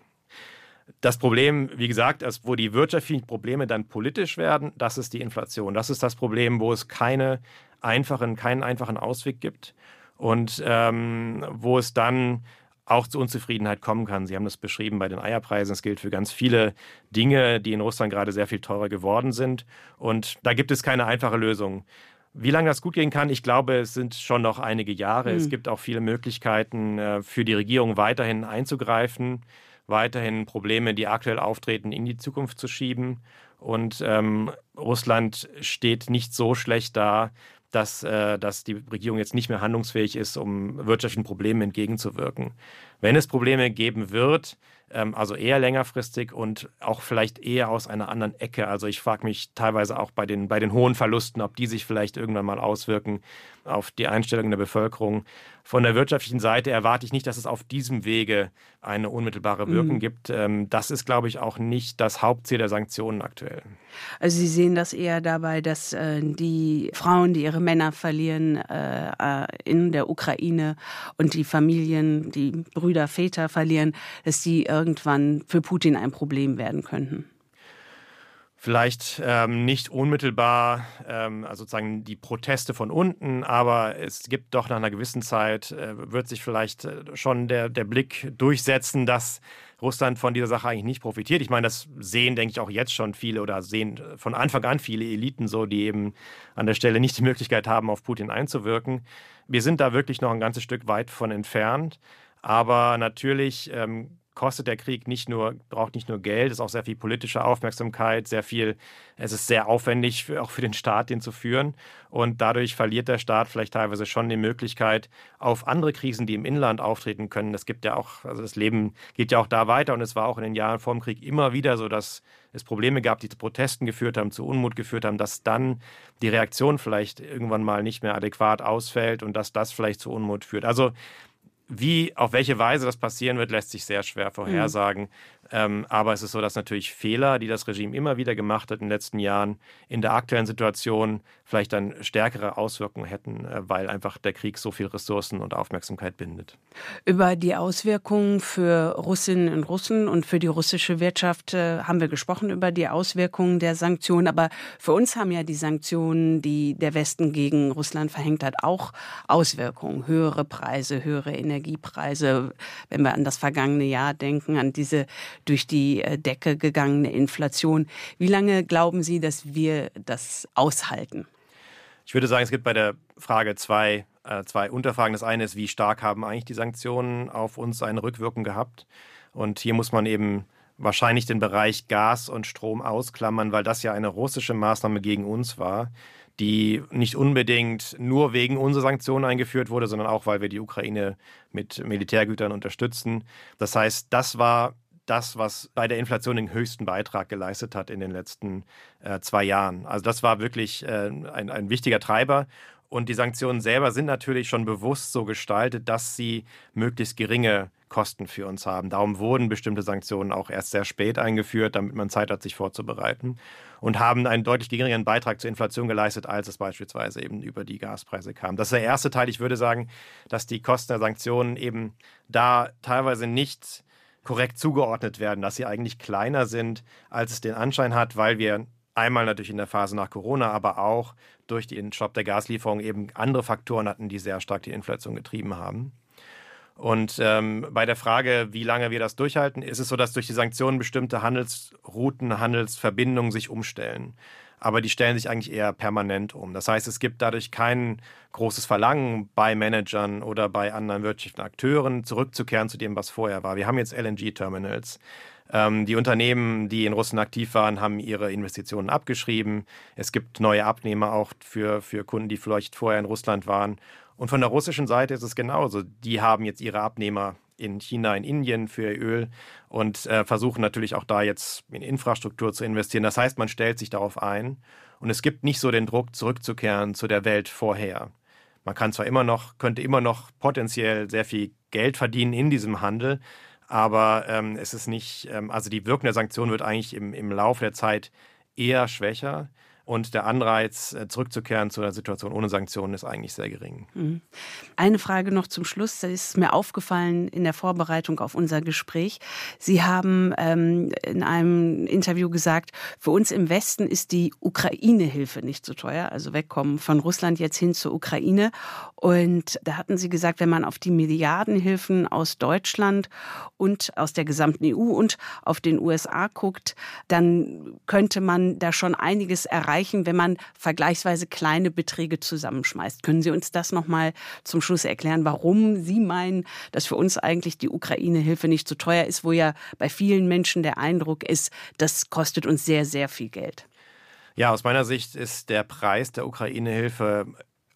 Das Problem, wie gesagt, ist, wo die wirtschaftlichen Probleme dann politisch werden, das ist die Inflation. Das ist das Problem, wo es keine einfachen, keinen einfachen Ausweg gibt und ähm, wo es dann auch zu Unzufriedenheit kommen kann. Sie haben das beschrieben bei den Eierpreisen. Es gilt für ganz viele Dinge, die in Russland gerade sehr viel teurer geworden sind. Und da gibt es keine einfache Lösung. Wie lange das gut gehen kann, ich glaube, es sind schon noch einige Jahre. Mhm. Es gibt auch viele Möglichkeiten äh, für die Regierung weiterhin einzugreifen, weiterhin Probleme, die aktuell auftreten, in die Zukunft zu schieben. Und ähm, Russland steht nicht so schlecht da, dass, äh, dass die Regierung jetzt nicht mehr handlungsfähig ist, um wirtschaftlichen Problemen entgegenzuwirken. Wenn es Probleme geben wird, ähm, also eher längerfristig und auch vielleicht eher aus einer anderen Ecke. Also ich frage mich teilweise auch bei den, bei den hohen Verlusten, ob die sich vielleicht irgendwann mal auswirken auf die Einstellung der Bevölkerung. Von der wirtschaftlichen Seite erwarte ich nicht, dass es auf diesem Wege eine unmittelbare Wirkung mhm. gibt. Ähm, das ist, glaube ich, auch nicht das Hauptziel der Sanktionen aktuell. Also Sie sehen das eher dabei, dass äh, die Frauen, die ihre Männer verlieren äh, äh, in der Ukraine und die Familien, die Brüder, Väter verlieren, dass die irgendwann für Putin ein Problem werden könnten vielleicht ähm, nicht unmittelbar, ähm, also sozusagen die Proteste von unten, aber es gibt doch nach einer gewissen Zeit, äh, wird sich vielleicht äh, schon der, der Blick durchsetzen, dass Russland von dieser Sache eigentlich nicht profitiert. Ich meine, das sehen, denke ich, auch jetzt schon viele oder sehen von Anfang an viele Eliten so, die eben an der Stelle nicht die Möglichkeit haben, auf Putin einzuwirken. Wir sind da wirklich noch ein ganzes Stück weit von entfernt. Aber natürlich ähm, kostet der Krieg nicht nur, braucht nicht nur Geld, es ist auch sehr viel politische Aufmerksamkeit, sehr viel, es ist sehr aufwendig für, auch für den Staat, den zu führen. Und dadurch verliert der Staat vielleicht teilweise schon die Möglichkeit auf andere Krisen, die im Inland auftreten können. Es gibt ja auch, also das Leben geht ja auch da weiter und es war auch in den Jahren vor dem Krieg immer wieder so, dass es Probleme gab, die zu Protesten geführt haben, zu Unmut geführt haben, dass dann die Reaktion vielleicht irgendwann mal nicht mehr adäquat ausfällt und dass das vielleicht zu Unmut führt. Also wie, auf welche Weise das passieren wird, lässt sich sehr schwer vorhersagen. Mhm. Ähm, aber es ist so, dass natürlich Fehler, die das Regime immer wieder gemacht hat in den letzten Jahren, in der aktuellen Situation vielleicht dann stärkere Auswirkungen hätten, äh, weil einfach der Krieg so viel Ressourcen und Aufmerksamkeit bindet. Über die Auswirkungen für Russinnen und Russen und für die russische Wirtschaft äh, haben wir gesprochen, über die Auswirkungen der Sanktionen. Aber für uns haben ja die Sanktionen, die der Westen gegen Russland verhängt hat, auch Auswirkungen. Höhere Preise, höhere Energiepreise. Wenn wir an das vergangene Jahr denken, an diese durch die äh, Decke gegangene Inflation. Wie lange glauben Sie, dass wir das aushalten? Ich würde sagen, es gibt bei der Frage zwei, äh, zwei Unterfragen. Das eine ist, wie stark haben eigentlich die Sanktionen auf uns eine Rückwirkung gehabt? Und hier muss man eben wahrscheinlich den Bereich Gas und Strom ausklammern, weil das ja eine russische Maßnahme gegen uns war, die nicht unbedingt nur wegen unserer Sanktionen eingeführt wurde, sondern auch, weil wir die Ukraine mit Militärgütern unterstützen. Das heißt, das war das, was bei der Inflation den höchsten Beitrag geleistet hat in den letzten äh, zwei Jahren. Also das war wirklich äh, ein, ein wichtiger Treiber. Und die Sanktionen selber sind natürlich schon bewusst so gestaltet, dass sie möglichst geringe Kosten für uns haben. Darum wurden bestimmte Sanktionen auch erst sehr spät eingeführt, damit man Zeit hat, sich vorzubereiten. Und haben einen deutlich geringeren Beitrag zur Inflation geleistet, als es beispielsweise eben über die Gaspreise kam. Das ist der erste Teil. Ich würde sagen, dass die Kosten der Sanktionen eben da teilweise nicht korrekt zugeordnet werden, dass sie eigentlich kleiner sind, als es den Anschein hat, weil wir einmal natürlich in der Phase nach Corona, aber auch durch den Stopp der Gaslieferung eben andere Faktoren hatten, die sehr stark die Inflation getrieben haben. Und ähm, bei der Frage, wie lange wir das durchhalten, ist es so, dass durch die Sanktionen bestimmte Handelsrouten, Handelsverbindungen sich umstellen aber die stellen sich eigentlich eher permanent um. Das heißt, es gibt dadurch kein großes Verlangen bei Managern oder bei anderen wirtschaftlichen Akteuren zurückzukehren zu dem, was vorher war. Wir haben jetzt LNG-Terminals. Ähm, die Unternehmen, die in Russland aktiv waren, haben ihre Investitionen abgeschrieben. Es gibt neue Abnehmer auch für, für Kunden, die vielleicht vorher in Russland waren. Und von der russischen Seite ist es genauso. Die haben jetzt ihre Abnehmer in China, in Indien für Öl und äh, versuchen natürlich auch da jetzt in Infrastruktur zu investieren. Das heißt, man stellt sich darauf ein und es gibt nicht so den Druck, zurückzukehren zu der Welt vorher. Man kann zwar immer noch, könnte immer noch potenziell sehr viel Geld verdienen in diesem Handel, aber ähm, es ist nicht, ähm, also die Wirkung der Sanktionen wird eigentlich im, im Laufe der Zeit eher schwächer und der Anreiz, äh, zurückzukehren zu einer Situation ohne Sanktionen, ist eigentlich sehr gering. Mhm. Eine Frage noch zum Schluss. Das ist mir aufgefallen in der Vorbereitung auf unser Gespräch. Sie haben ähm, in einem Interview gesagt, für uns im Westen ist die Ukraine-Hilfe nicht so teuer. Also wegkommen von Russland jetzt hin zur Ukraine. Und da hatten Sie gesagt, wenn man auf die Milliardenhilfen aus Deutschland und aus der gesamten EU und auf den USA guckt, dann könnte man da schon einiges erreichen erreichen, wenn man vergleichsweise kleine Beträge zusammenschmeißt. Können Sie uns das noch mal zum Schluss erklären, warum Sie meinen, dass für uns eigentlich die Ukraine-Hilfe nicht so teuer ist, wo ja bei vielen Menschen der Eindruck ist, das kostet uns sehr, sehr viel Geld? Ja, aus meiner Sicht ist der Preis der Ukraine-Hilfe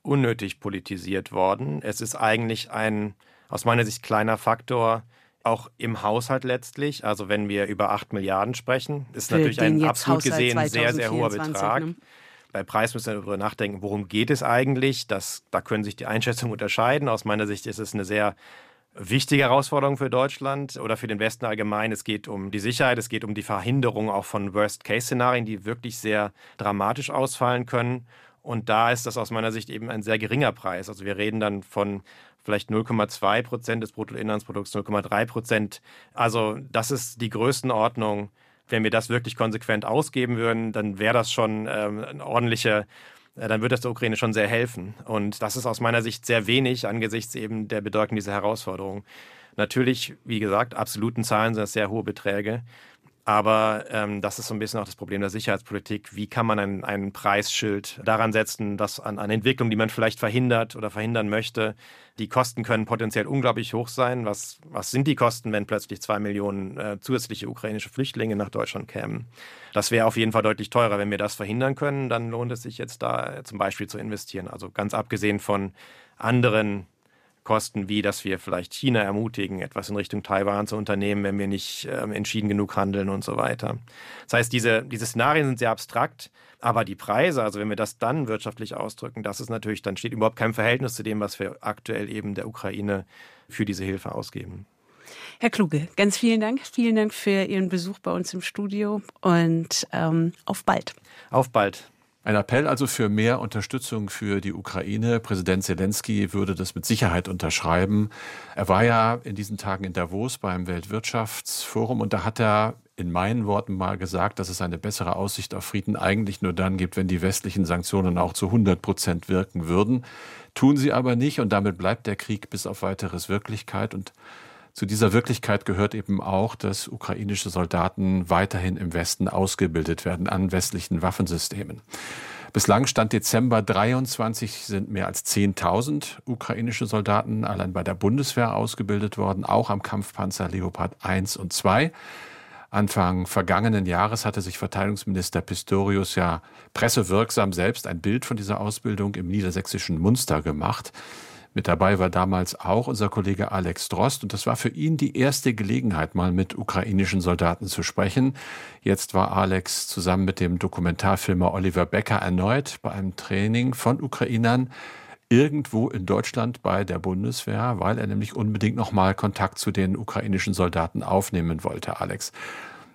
unnötig politisiert worden. Es ist eigentlich ein aus meiner Sicht kleiner Faktor, auch im Haushalt letztlich. Also wenn wir über 8 Milliarden sprechen, ist Für natürlich ein absolut Haushalt gesehen sehr, sehr hoher Betrag. Ne? Bei Preis müssen wir darüber nachdenken, worum geht es eigentlich. Das, da können sich die Einschätzungen unterscheiden. Aus meiner Sicht ist es eine sehr wichtige Herausforderung für Deutschland oder für den Westen allgemein. Es geht um die Sicherheit, es geht um die Verhinderung auch von Worst-Case-Szenarien, die wirklich sehr dramatisch ausfallen können. Und da ist das aus meiner Sicht eben ein sehr geringer Preis. Also wir reden dann von vielleicht 0,2 Prozent des Bruttoinlandsprodukts, 0,3 Prozent. Also das ist die Größenordnung. Wenn wir das wirklich konsequent ausgeben würden, dann wäre das schon ähm, eine ordentliche äh, dann würde das der Ukraine schon sehr helfen. Und das ist aus meiner Sicht sehr wenig angesichts eben der Bedeutung dieser Herausforderung. Natürlich, wie gesagt, absoluten Zahlen sind das sehr hohe Beträge. Aber ähm, das ist so ein bisschen auch das Problem der Sicherheitspolitik. Wie kann man ein, ein Preisschild daran setzen, dass an, an Entwicklungen, die man vielleicht verhindert oder verhindern möchte, die Kosten können potenziell unglaublich hoch sein. Was, was sind die Kosten, wenn plötzlich zwei Millionen äh, zusätzliche ukrainische Flüchtlinge nach Deutschland kämen? Das wäre auf jeden Fall deutlich teurer. Wenn wir das verhindern können, dann lohnt es sich jetzt da zum Beispiel zu investieren. Also ganz abgesehen von anderen Kosten, wie dass wir vielleicht China ermutigen, etwas in Richtung Taiwan zu unternehmen, wenn wir nicht ähm, entschieden genug handeln und so weiter. Das heißt, diese, diese Szenarien sind sehr abstrakt, aber die Preise, also wenn wir das dann wirtschaftlich ausdrücken, das ist natürlich, dann steht überhaupt kein Verhältnis zu dem, was wir aktuell eben der Ukraine für diese Hilfe ausgeben. Herr Kluge, ganz vielen Dank. Vielen Dank für Ihren Besuch bei uns im Studio und ähm, auf bald. Auf bald. Ein Appell also für mehr Unterstützung für die Ukraine. Präsident Zelensky würde das mit Sicherheit unterschreiben. Er war ja in diesen Tagen in Davos beim Weltwirtschaftsforum und da hat er in meinen Worten mal gesagt, dass es eine bessere Aussicht auf Frieden eigentlich nur dann gibt, wenn die westlichen Sanktionen auch zu 100 Prozent wirken würden. Tun sie aber nicht und damit bleibt der Krieg bis auf weiteres Wirklichkeit und zu dieser Wirklichkeit gehört eben auch, dass ukrainische Soldaten weiterhin im Westen ausgebildet werden an westlichen Waffensystemen. Bislang stand Dezember 23 sind mehr als 10.000 ukrainische Soldaten allein bei der Bundeswehr ausgebildet worden, auch am Kampfpanzer Leopard 1 und 2. Anfang vergangenen Jahres hatte sich Verteidigungsminister Pistorius ja pressewirksam selbst ein Bild von dieser Ausbildung im niedersächsischen Munster gemacht. Mit dabei war damals auch unser Kollege Alex Drost und das war für ihn die erste Gelegenheit, mal mit ukrainischen Soldaten zu sprechen. Jetzt war Alex zusammen mit dem Dokumentarfilmer Oliver Becker erneut bei einem Training von Ukrainern irgendwo in Deutschland bei der Bundeswehr, weil er nämlich unbedingt nochmal Kontakt zu den ukrainischen Soldaten aufnehmen wollte, Alex.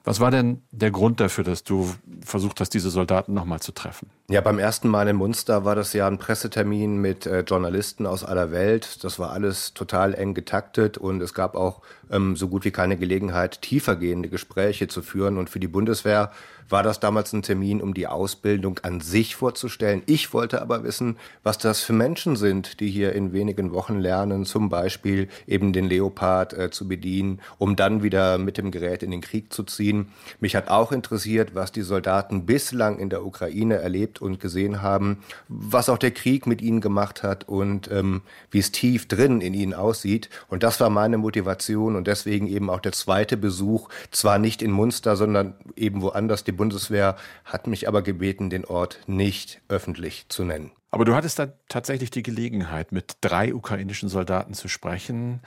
Was war denn der Grund dafür, dass du versucht hast, diese Soldaten nochmal zu treffen? Ja, beim ersten Mal in Munster war das ja ein Pressetermin mit äh, Journalisten aus aller Welt. Das war alles total eng getaktet und es gab auch ähm, so gut wie keine Gelegenheit, tiefergehende Gespräche zu führen. Und für die Bundeswehr war das damals ein Termin, um die Ausbildung an sich vorzustellen. Ich wollte aber wissen, was das für Menschen sind, die hier in wenigen Wochen lernen, zum Beispiel eben den Leopard äh, zu bedienen, um dann wieder mit dem Gerät in den Krieg zu ziehen. Mich hat auch interessiert, was die Soldaten bislang in der Ukraine erlebt und gesehen haben, was auch der Krieg mit ihnen gemacht hat und ähm, wie es tief drin in ihnen aussieht. Und das war meine Motivation und deswegen eben auch der zweite Besuch, zwar nicht in Munster, sondern eben woanders, die Bundeswehr hat mich aber gebeten, den Ort nicht öffentlich zu nennen. Aber du hattest dann tatsächlich die Gelegenheit, mit drei ukrainischen Soldaten zu sprechen.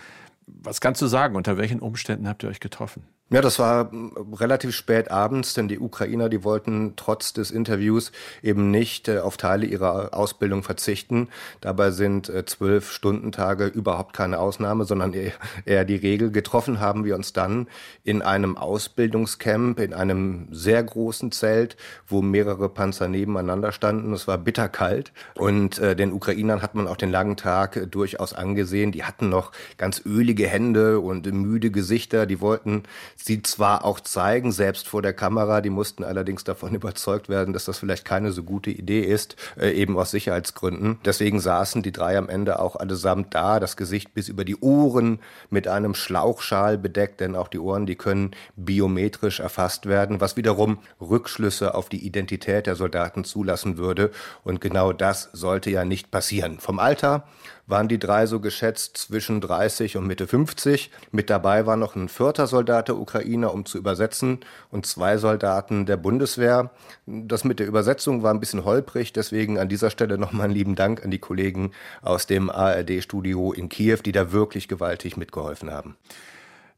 Was kannst du sagen? Unter welchen Umständen habt ihr euch getroffen? Ja, das war hm, relativ spät abends, denn die Ukrainer, die wollten trotz des Interviews eben nicht äh, auf Teile ihrer Ausbildung verzichten. Dabei sind äh, zwölf Stundentage überhaupt keine Ausnahme, sondern eher, eher die Regel. Getroffen haben wir uns dann in einem Ausbildungscamp, in einem sehr großen Zelt, wo mehrere Panzer nebeneinander standen. Es war bitterkalt und äh, den Ukrainern hat man auch den langen Tag äh, durchaus angesehen. Die hatten noch ganz ölige Hände und müde Gesichter. Die wollten sie zwar auch zeigen, selbst vor der Kamera, die mussten allerdings davon überzeugt werden, dass das vielleicht keine so gute Idee ist, äh, eben aus Sicherheitsgründen. Deswegen saßen die drei am Ende auch allesamt da, das Gesicht bis über die Ohren mit einem Schlauchschal bedeckt, denn auch die Ohren, die können biometrisch erfasst werden, was wiederum Rückschlüsse auf die Identität der Soldaten zulassen würde. Und genau das sollte ja nicht passieren. Vom Alter waren die drei so geschätzt zwischen 30 und Mitte 50. Mit dabei war noch ein vierter Soldat der Ukraine, um zu übersetzen, und zwei Soldaten der Bundeswehr. Das mit der Übersetzung war ein bisschen holprig, deswegen an dieser Stelle nochmal einen lieben Dank an die Kollegen aus dem ARD-Studio in Kiew, die da wirklich gewaltig mitgeholfen haben.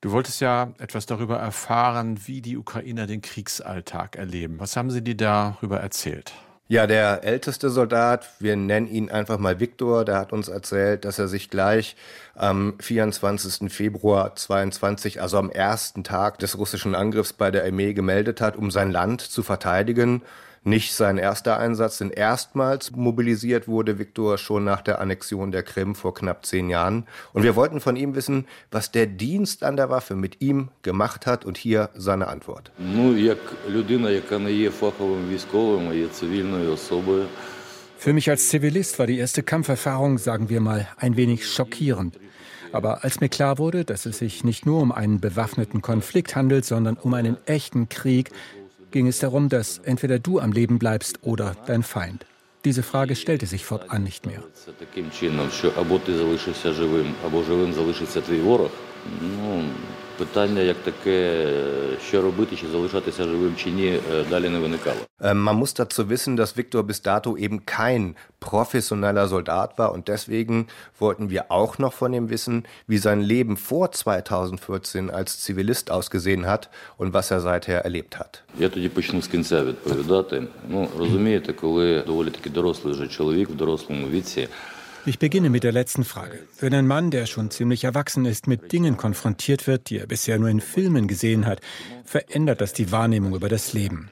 Du wolltest ja etwas darüber erfahren, wie die Ukrainer den Kriegsalltag erleben. Was haben sie dir darüber erzählt? Ja, der älteste Soldat, wir nennen ihn einfach mal Viktor, der hat uns erzählt, dass er sich gleich am 24. Februar 22, also am ersten Tag des russischen Angriffs bei der Armee gemeldet hat, um sein Land zu verteidigen nicht sein erster Einsatz, denn erstmals mobilisiert wurde Viktor schon nach der Annexion der Krim vor knapp zehn Jahren. Und wir wollten von ihm wissen, was der Dienst an der Waffe mit ihm gemacht hat. Und hier seine Antwort. Für mich als Zivilist war die erste Kampferfahrung, sagen wir mal, ein wenig schockierend. Aber als mir klar wurde, dass es sich nicht nur um einen bewaffneten Konflikt handelt, sondern um einen echten Krieg, ging es darum, dass entweder du am Leben bleibst oder dein Feind. Diese Frage stellte sich fortan nicht mehr. Питання як таке, що робити, чи залишатися живим чи ні, далі не виникало. Man muss dazu wissen, dass Viktor bis dato eben kein professioneller Soldat war und deswegen wollten wir auch noch von ihm wissen, wie sein Leben vor 2014 als Zivilist ausgesehen hat und was er seither erlebt hat. Я тоді почну з кінця відповідати. Ну, розумієте, коли доволі таки дорослий вже чоловік в дорослому віці ich beginne mit der letzten Frage. Wenn ein Mann, der schon ziemlich erwachsen ist, mit Dingen konfrontiert wird, die er bisher nur in Filmen gesehen hat, verändert das die Wahrnehmung über das Leben.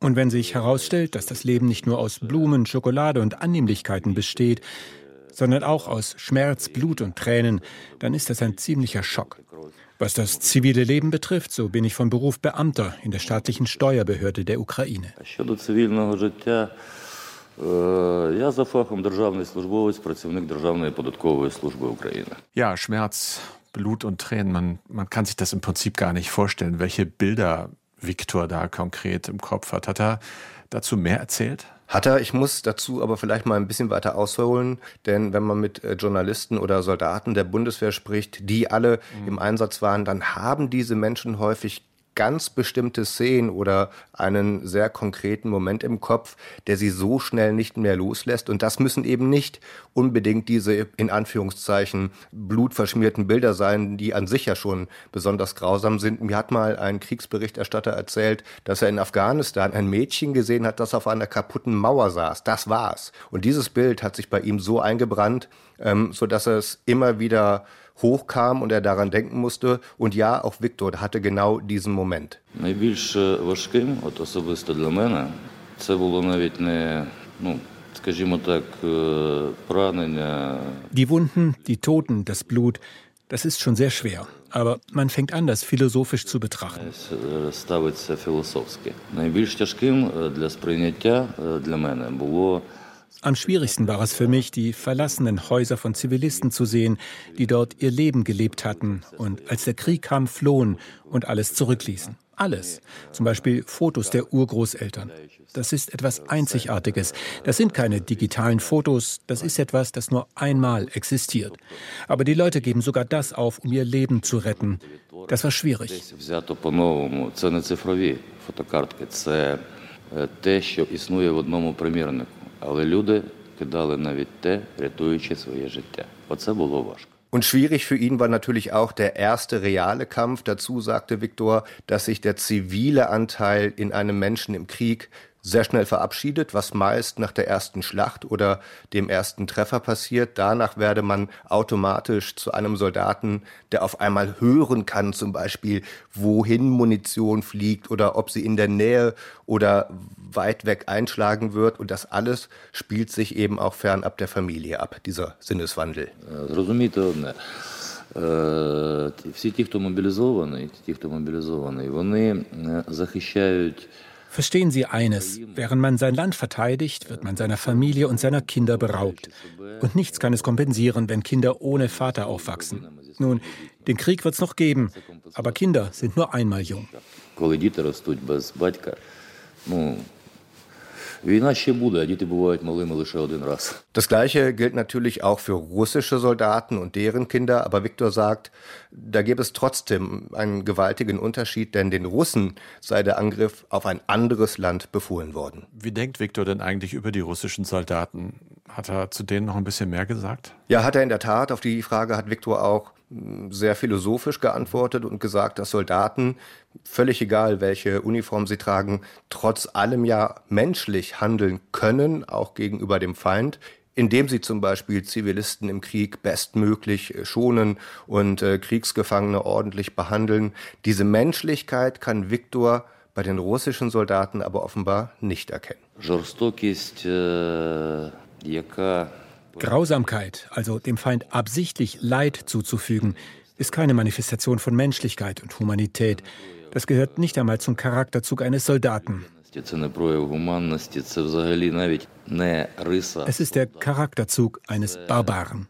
Und wenn sich herausstellt, dass das Leben nicht nur aus Blumen, Schokolade und Annehmlichkeiten besteht, sondern auch aus Schmerz, Blut und Tränen, dann ist das ein ziemlicher Schock. Was das zivile Leben betrifft, so bin ich von Beruf Beamter in der staatlichen Steuerbehörde der Ukraine. Я за фахом державний службовець, працівник Державної податкової служби України. Ja, Schmerz, Blut und Tränen, man, man kann sich das im Prinzip gar nicht vorstellen, welche Bilder Viktor da konkret im Kopf hat. Hat er dazu mehr erzählt? Hat er, ich muss dazu aber vielleicht mal ein bisschen weiter ausholen, denn wenn man mit äh, Journalisten oder Soldaten der Bundeswehr spricht, die alle mhm. im Einsatz waren, dann haben diese Menschen häufig ganz bestimmte Szenen oder einen sehr konkreten Moment im Kopf, der sie so schnell nicht mehr loslässt. Und das müssen eben nicht unbedingt diese in Anführungszeichen blutverschmierten Bilder sein, die an sich ja schon besonders grausam sind. Mir hat mal ein Kriegsberichterstatter erzählt, dass er in Afghanistan ein Mädchen gesehen hat, das auf einer kaputten Mauer saß. Das war's. Und dieses Bild hat sich bei ihm so eingebrannt, ähm, so dass er es immer wieder hochkam und er daran denken musste. Und ja, auch Viktor hatte genau diesen Moment. Найбільш важким, от особисто для мене, це було навіть не, ну, скажімо так, поранення. Die Wunden, die Toten, das Blut, das ist schon sehr schwer. Aber man fängt an, das philosophisch zu betrachten. Ставиться філософськи. Найбільш тяжким для сприйняття для мене було am schwierigsten war es für mich, die verlassenen Häuser von Zivilisten zu sehen, die dort ihr Leben gelebt hatten und als der Krieg kam, flohen und alles zurückließen. Alles. Zum Beispiel Fotos der Urgroßeltern. Das ist etwas Einzigartiges. Das sind keine digitalen Fotos. Das ist etwas, das nur einmal existiert. Aber die Leute geben sogar das auf, um ihr Leben zu retten. Das war schwierig. Те, що існує в одному примірнику. Але люди кидали навіть те, рятуючи своє життя. Оце було важко. Und schwierig für ihn war natürlich auch der erste reale Kampf. Dazu sagte Viktor, dass sich der zivile Anteil in einem Menschen im Krieg sehr schnell verabschiedet, was meist nach der ersten Schlacht oder dem ersten Treffer passiert. Danach werde man automatisch zu einem Soldaten, der auf einmal hören kann, zum Beispiel, wohin Munition fliegt oder ob sie in der Nähe oder weit weg einschlagen wird. Und das alles spielt sich eben auch fernab der Familie ab, dieser Sinneswandel. Всі ті, хто мобілізований, ті, хто мобілізований, вони захищають Verstehen Sie eines, während man sein Land verteidigt, wird man seiner Familie und seiner Kinder beraubt. Und nichts kann es kompensieren, wenn Kinder ohne Vater aufwachsen. Nun, den Krieg wird es noch geben, aber Kinder sind nur einmal jung. Війна ще буде, а діти бувають малими лише один раз. Das gleiche gilt natürlich auch für russische Soldaten und deren Kinder, aber Viktor sagt, da gäbe es trotzdem einen gewaltigen Unterschied, denn den Russen sei der Angriff auf ein anderes Land befohlen worden. Wie denkt Viktor denn eigentlich über die russischen Soldaten? Hat er zu denen noch ein bisschen mehr gesagt? Ja, hat er in der Tat. Auf die Frage hat Viktor auch sehr philosophisch geantwortet und gesagt, dass Soldaten, völlig egal welche Uniform sie tragen, trotz allem ja menschlich handeln können, auch gegenüber dem Feind, indem sie zum Beispiel Zivilisten im Krieg bestmöglich äh, schonen und äh, Kriegsgefangene ordentlich behandeln. Diese Menschlichkeit kann Viktor bei den russischen Soldaten aber offenbar nicht erkennen. Жорстокість, яка Grausamkeit, also dem Feind absichtlich Leid zuzufügen, ist keine Manifestation von Menschlichkeit und Humanität. Das gehört nicht einmal zum Charakterzug eines Soldaten. Es ist der Charakterzug eines Barbaren.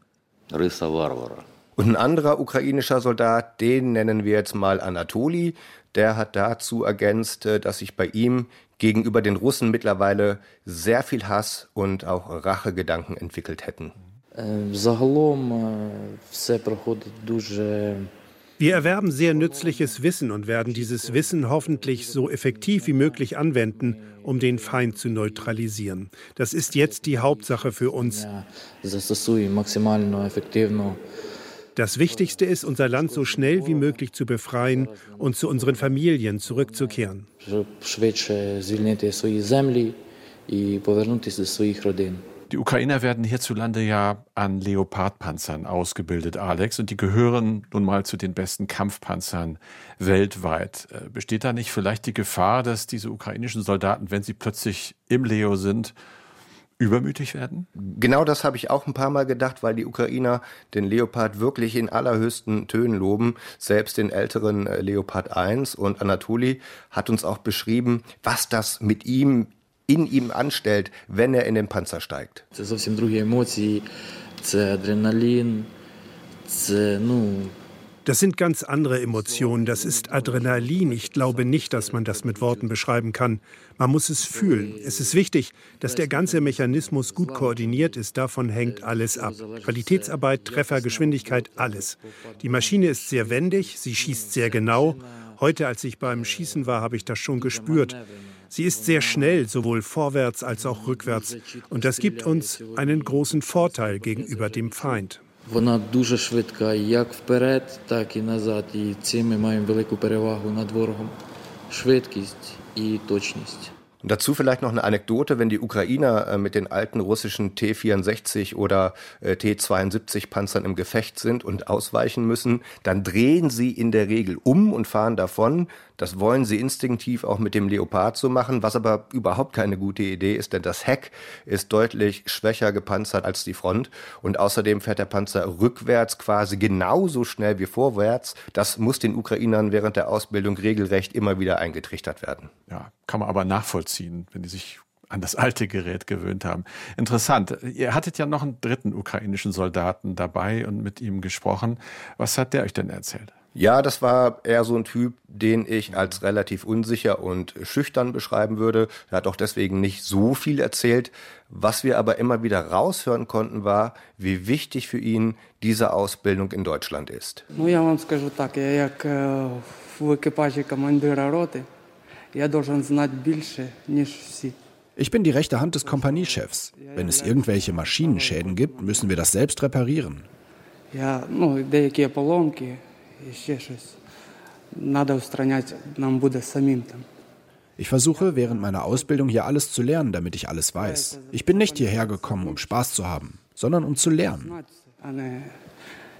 Und ein anderer ukrainischer Soldat, den nennen wir jetzt mal Anatoli, der hat dazu ergänzt, äh, dass sich bei ihm gegenüber den Russen mittlerweile sehr viel Hass und auch Rachegedanken entwickelt hätten. Wir erwerben sehr nützliches Wissen und werden dieses Wissen hoffentlich so effektiv wie möglich anwenden, um den Feind zu neutralisieren. Das ist jetzt die Hauptsache für uns. Das Wichtigste ist, unser Land so schnell wie möglich zu befreien und zu unseren Familien zurückzukehren. Die Ukrainer werden hierzulande ja an Leopardpanzern ausgebildet, Alex, und die gehören nun mal zu den besten Kampfpanzern weltweit. Äh, besteht da nicht vielleicht die Gefahr, dass diese ukrainischen Soldaten, wenn sie plötzlich im Leo sind, übermütig werden? Genau das habe ich auch ein paar Mal gedacht, weil die Ukrainer den Leopard wirklich in allerhöchsten Tönen loben. Selbst den älteren äh, Leopard 1 und Anatoli hat uns auch beschrieben, was das mit ihm, in ihm anstellt, wenn er in den Panzer steigt. Das sind andere Emotionen, das ist Adrenalin, das, ну, das sind ganz andere Emotionen, das ist Adrenalin. Ich glaube nicht, dass man das mit Worten beschreiben kann. Man muss es fühlen. Es ist wichtig, dass der ganze Mechanismus gut koordiniert ist. Davon hängt alles ab. Qualitätsarbeit, Treffer, Geschwindigkeit, alles. Die Maschine ist sehr wendig, sie schießt sehr genau. Heute, als ich beim Schießen war, habe ich das schon gespürt. Sie ist sehr schnell, sowohl vorwärts als auch rückwärts. Und das gibt uns einen großen Vorteil gegenüber dem Feind. Вона дуже швидка як вперед, так і назад. І цим ми маємо велику перевагу над ворогом. Швидкість і точність. Und dazu vielleicht noch eine Anekdote, wenn die Ukrainer äh, mit den alten russischen T-64 oder äh, T-72 Panzern im Gefecht sind und ausweichen müssen, dann drehen sie in der Regel um und fahren davon. Das wollen sie instinktiv auch mit dem Leopard so machen, was aber überhaupt keine gute Idee ist, denn das Heck ist deutlich schwächer gepanzert als die Front und außerdem fährt der Panzer rückwärts quasi genauso schnell wie vorwärts. Das muss den Ukrainern während der Ausbildung regelrecht immer wieder eingetrichtert werden. Ja, kann man aber nachvollziehen, wenn die sich an das alte Gerät gewöhnt haben. Interessant. Ihr hattet ja noch einen dritten ukrainischen Soldaten dabei und mit ihm gesprochen. Was hat der euch denn erzählt? Ja, das war eher so ein Typ, den ich als relativ unsicher und schüchtern beschreiben würde. Er hat auch deswegen nicht so viel erzählt. Was wir aber immer wieder raushören konnten, war, wie wichtig für ihn diese Ausbildung in Deutschland ist. Ну, я вам скажу так, я як в екіпажі командира роти, я должен знати більше, ніж всі. Ich bin die rechte Hand des Kompaniechefs. Wenn es irgendwelche Maschinenschäden gibt, müssen wir das selbst reparieren. Ja, ну, деякі поломки, і ще щось. Надо устранять, нам буде самим там. Ich versuche während meiner Ausbildung hier alles zu lernen, damit ich alles weiß. Ich bin nicht hierher gekommen, um Spaß zu haben, sondern um zu lernen.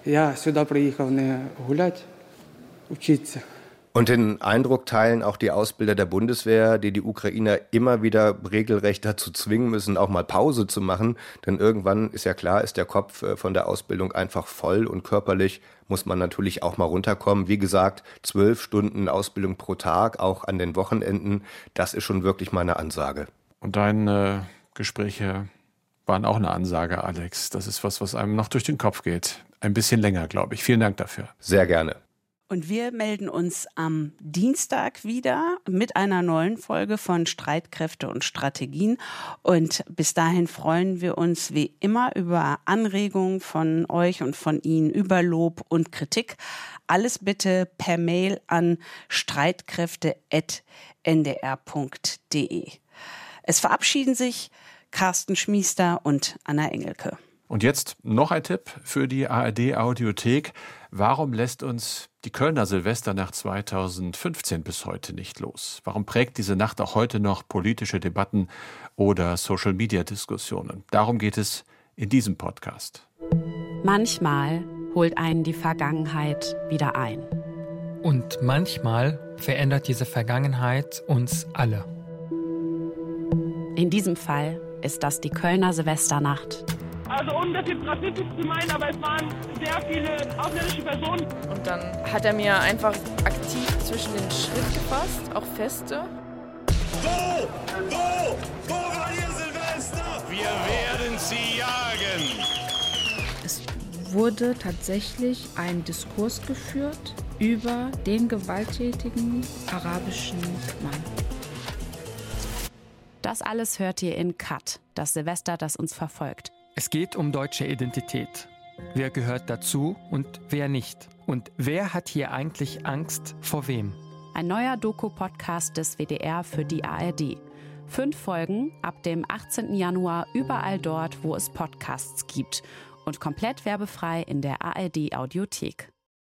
Я сюди приїхав не гуляти, вчитися. Und den Eindruck teilen auch die Ausbilder der Bundeswehr, die die Ukrainer immer wieder regelrecht dazu zwingen müssen, auch mal Pause zu machen. Denn irgendwann ist ja klar, ist der Kopf äh, von der Ausbildung einfach voll und körperlich muss man natürlich auch mal runterkommen. Wie gesagt, zwölf Stunden Ausbildung pro Tag, auch an den Wochenenden. Das ist schon wirklich mal eine Ansage. Und deine Gespräche waren auch eine Ansage, Alex. Das ist was, was einem noch durch den Kopf geht. Ein bisschen länger, glaube ich. Vielen Dank dafür. Sehr gerne. Und wir melden uns am Dienstag wieder mit einer neuen Folge von Streitkräfte und Strategien. Und bis dahin freuen wir uns wie immer über Anregungen von euch und von Ihnen, über Lob und Kritik. Alles bitte per Mail an streitkräfte.ndr.de. Es verabschieden sich Carsten Schmiester und Anna Engelke. Und jetzt noch ein Tipp für die ARD Audiothek. Warum lässt uns die Kölner Silvesternacht 2015 bis heute nicht los? Warum prägt diese Nacht auch heute noch politische Debatten oder Social-Media-Diskussionen? Darum geht es in diesem Podcast. Manchmal holt einen die Vergangenheit wieder ein. Und manchmal verändert diese Vergangenheit uns alle. In diesem Fall ist das die Kölner Silvesternacht also ohne das jetzt rassistisch zu meinen, aber es waren sehr viele ausländische Personen. Und dann hat er mir einfach aktiv zwischen den Schritt gefasst, auch feste. So Wo? Wo war ihr Silvester? Wir werden sie jagen. Es wurde tatsächlich ein Diskurs geführt über den gewalttätigen arabischen Mann. Das alles hört ihr in Cut, das Silvester, das uns verfolgt. Es geht um deutsche Identität. Wer gehört dazu und wer nicht? Und wer hat hier eigentlich Angst vor wem? Ein neuer Doku-Podcast des WDR für die ARD. Fünf Folgen ab dem 18. Januar überall dort, wo es Podcasts gibt. Und komplett werbefrei in der ARD-Audiothek.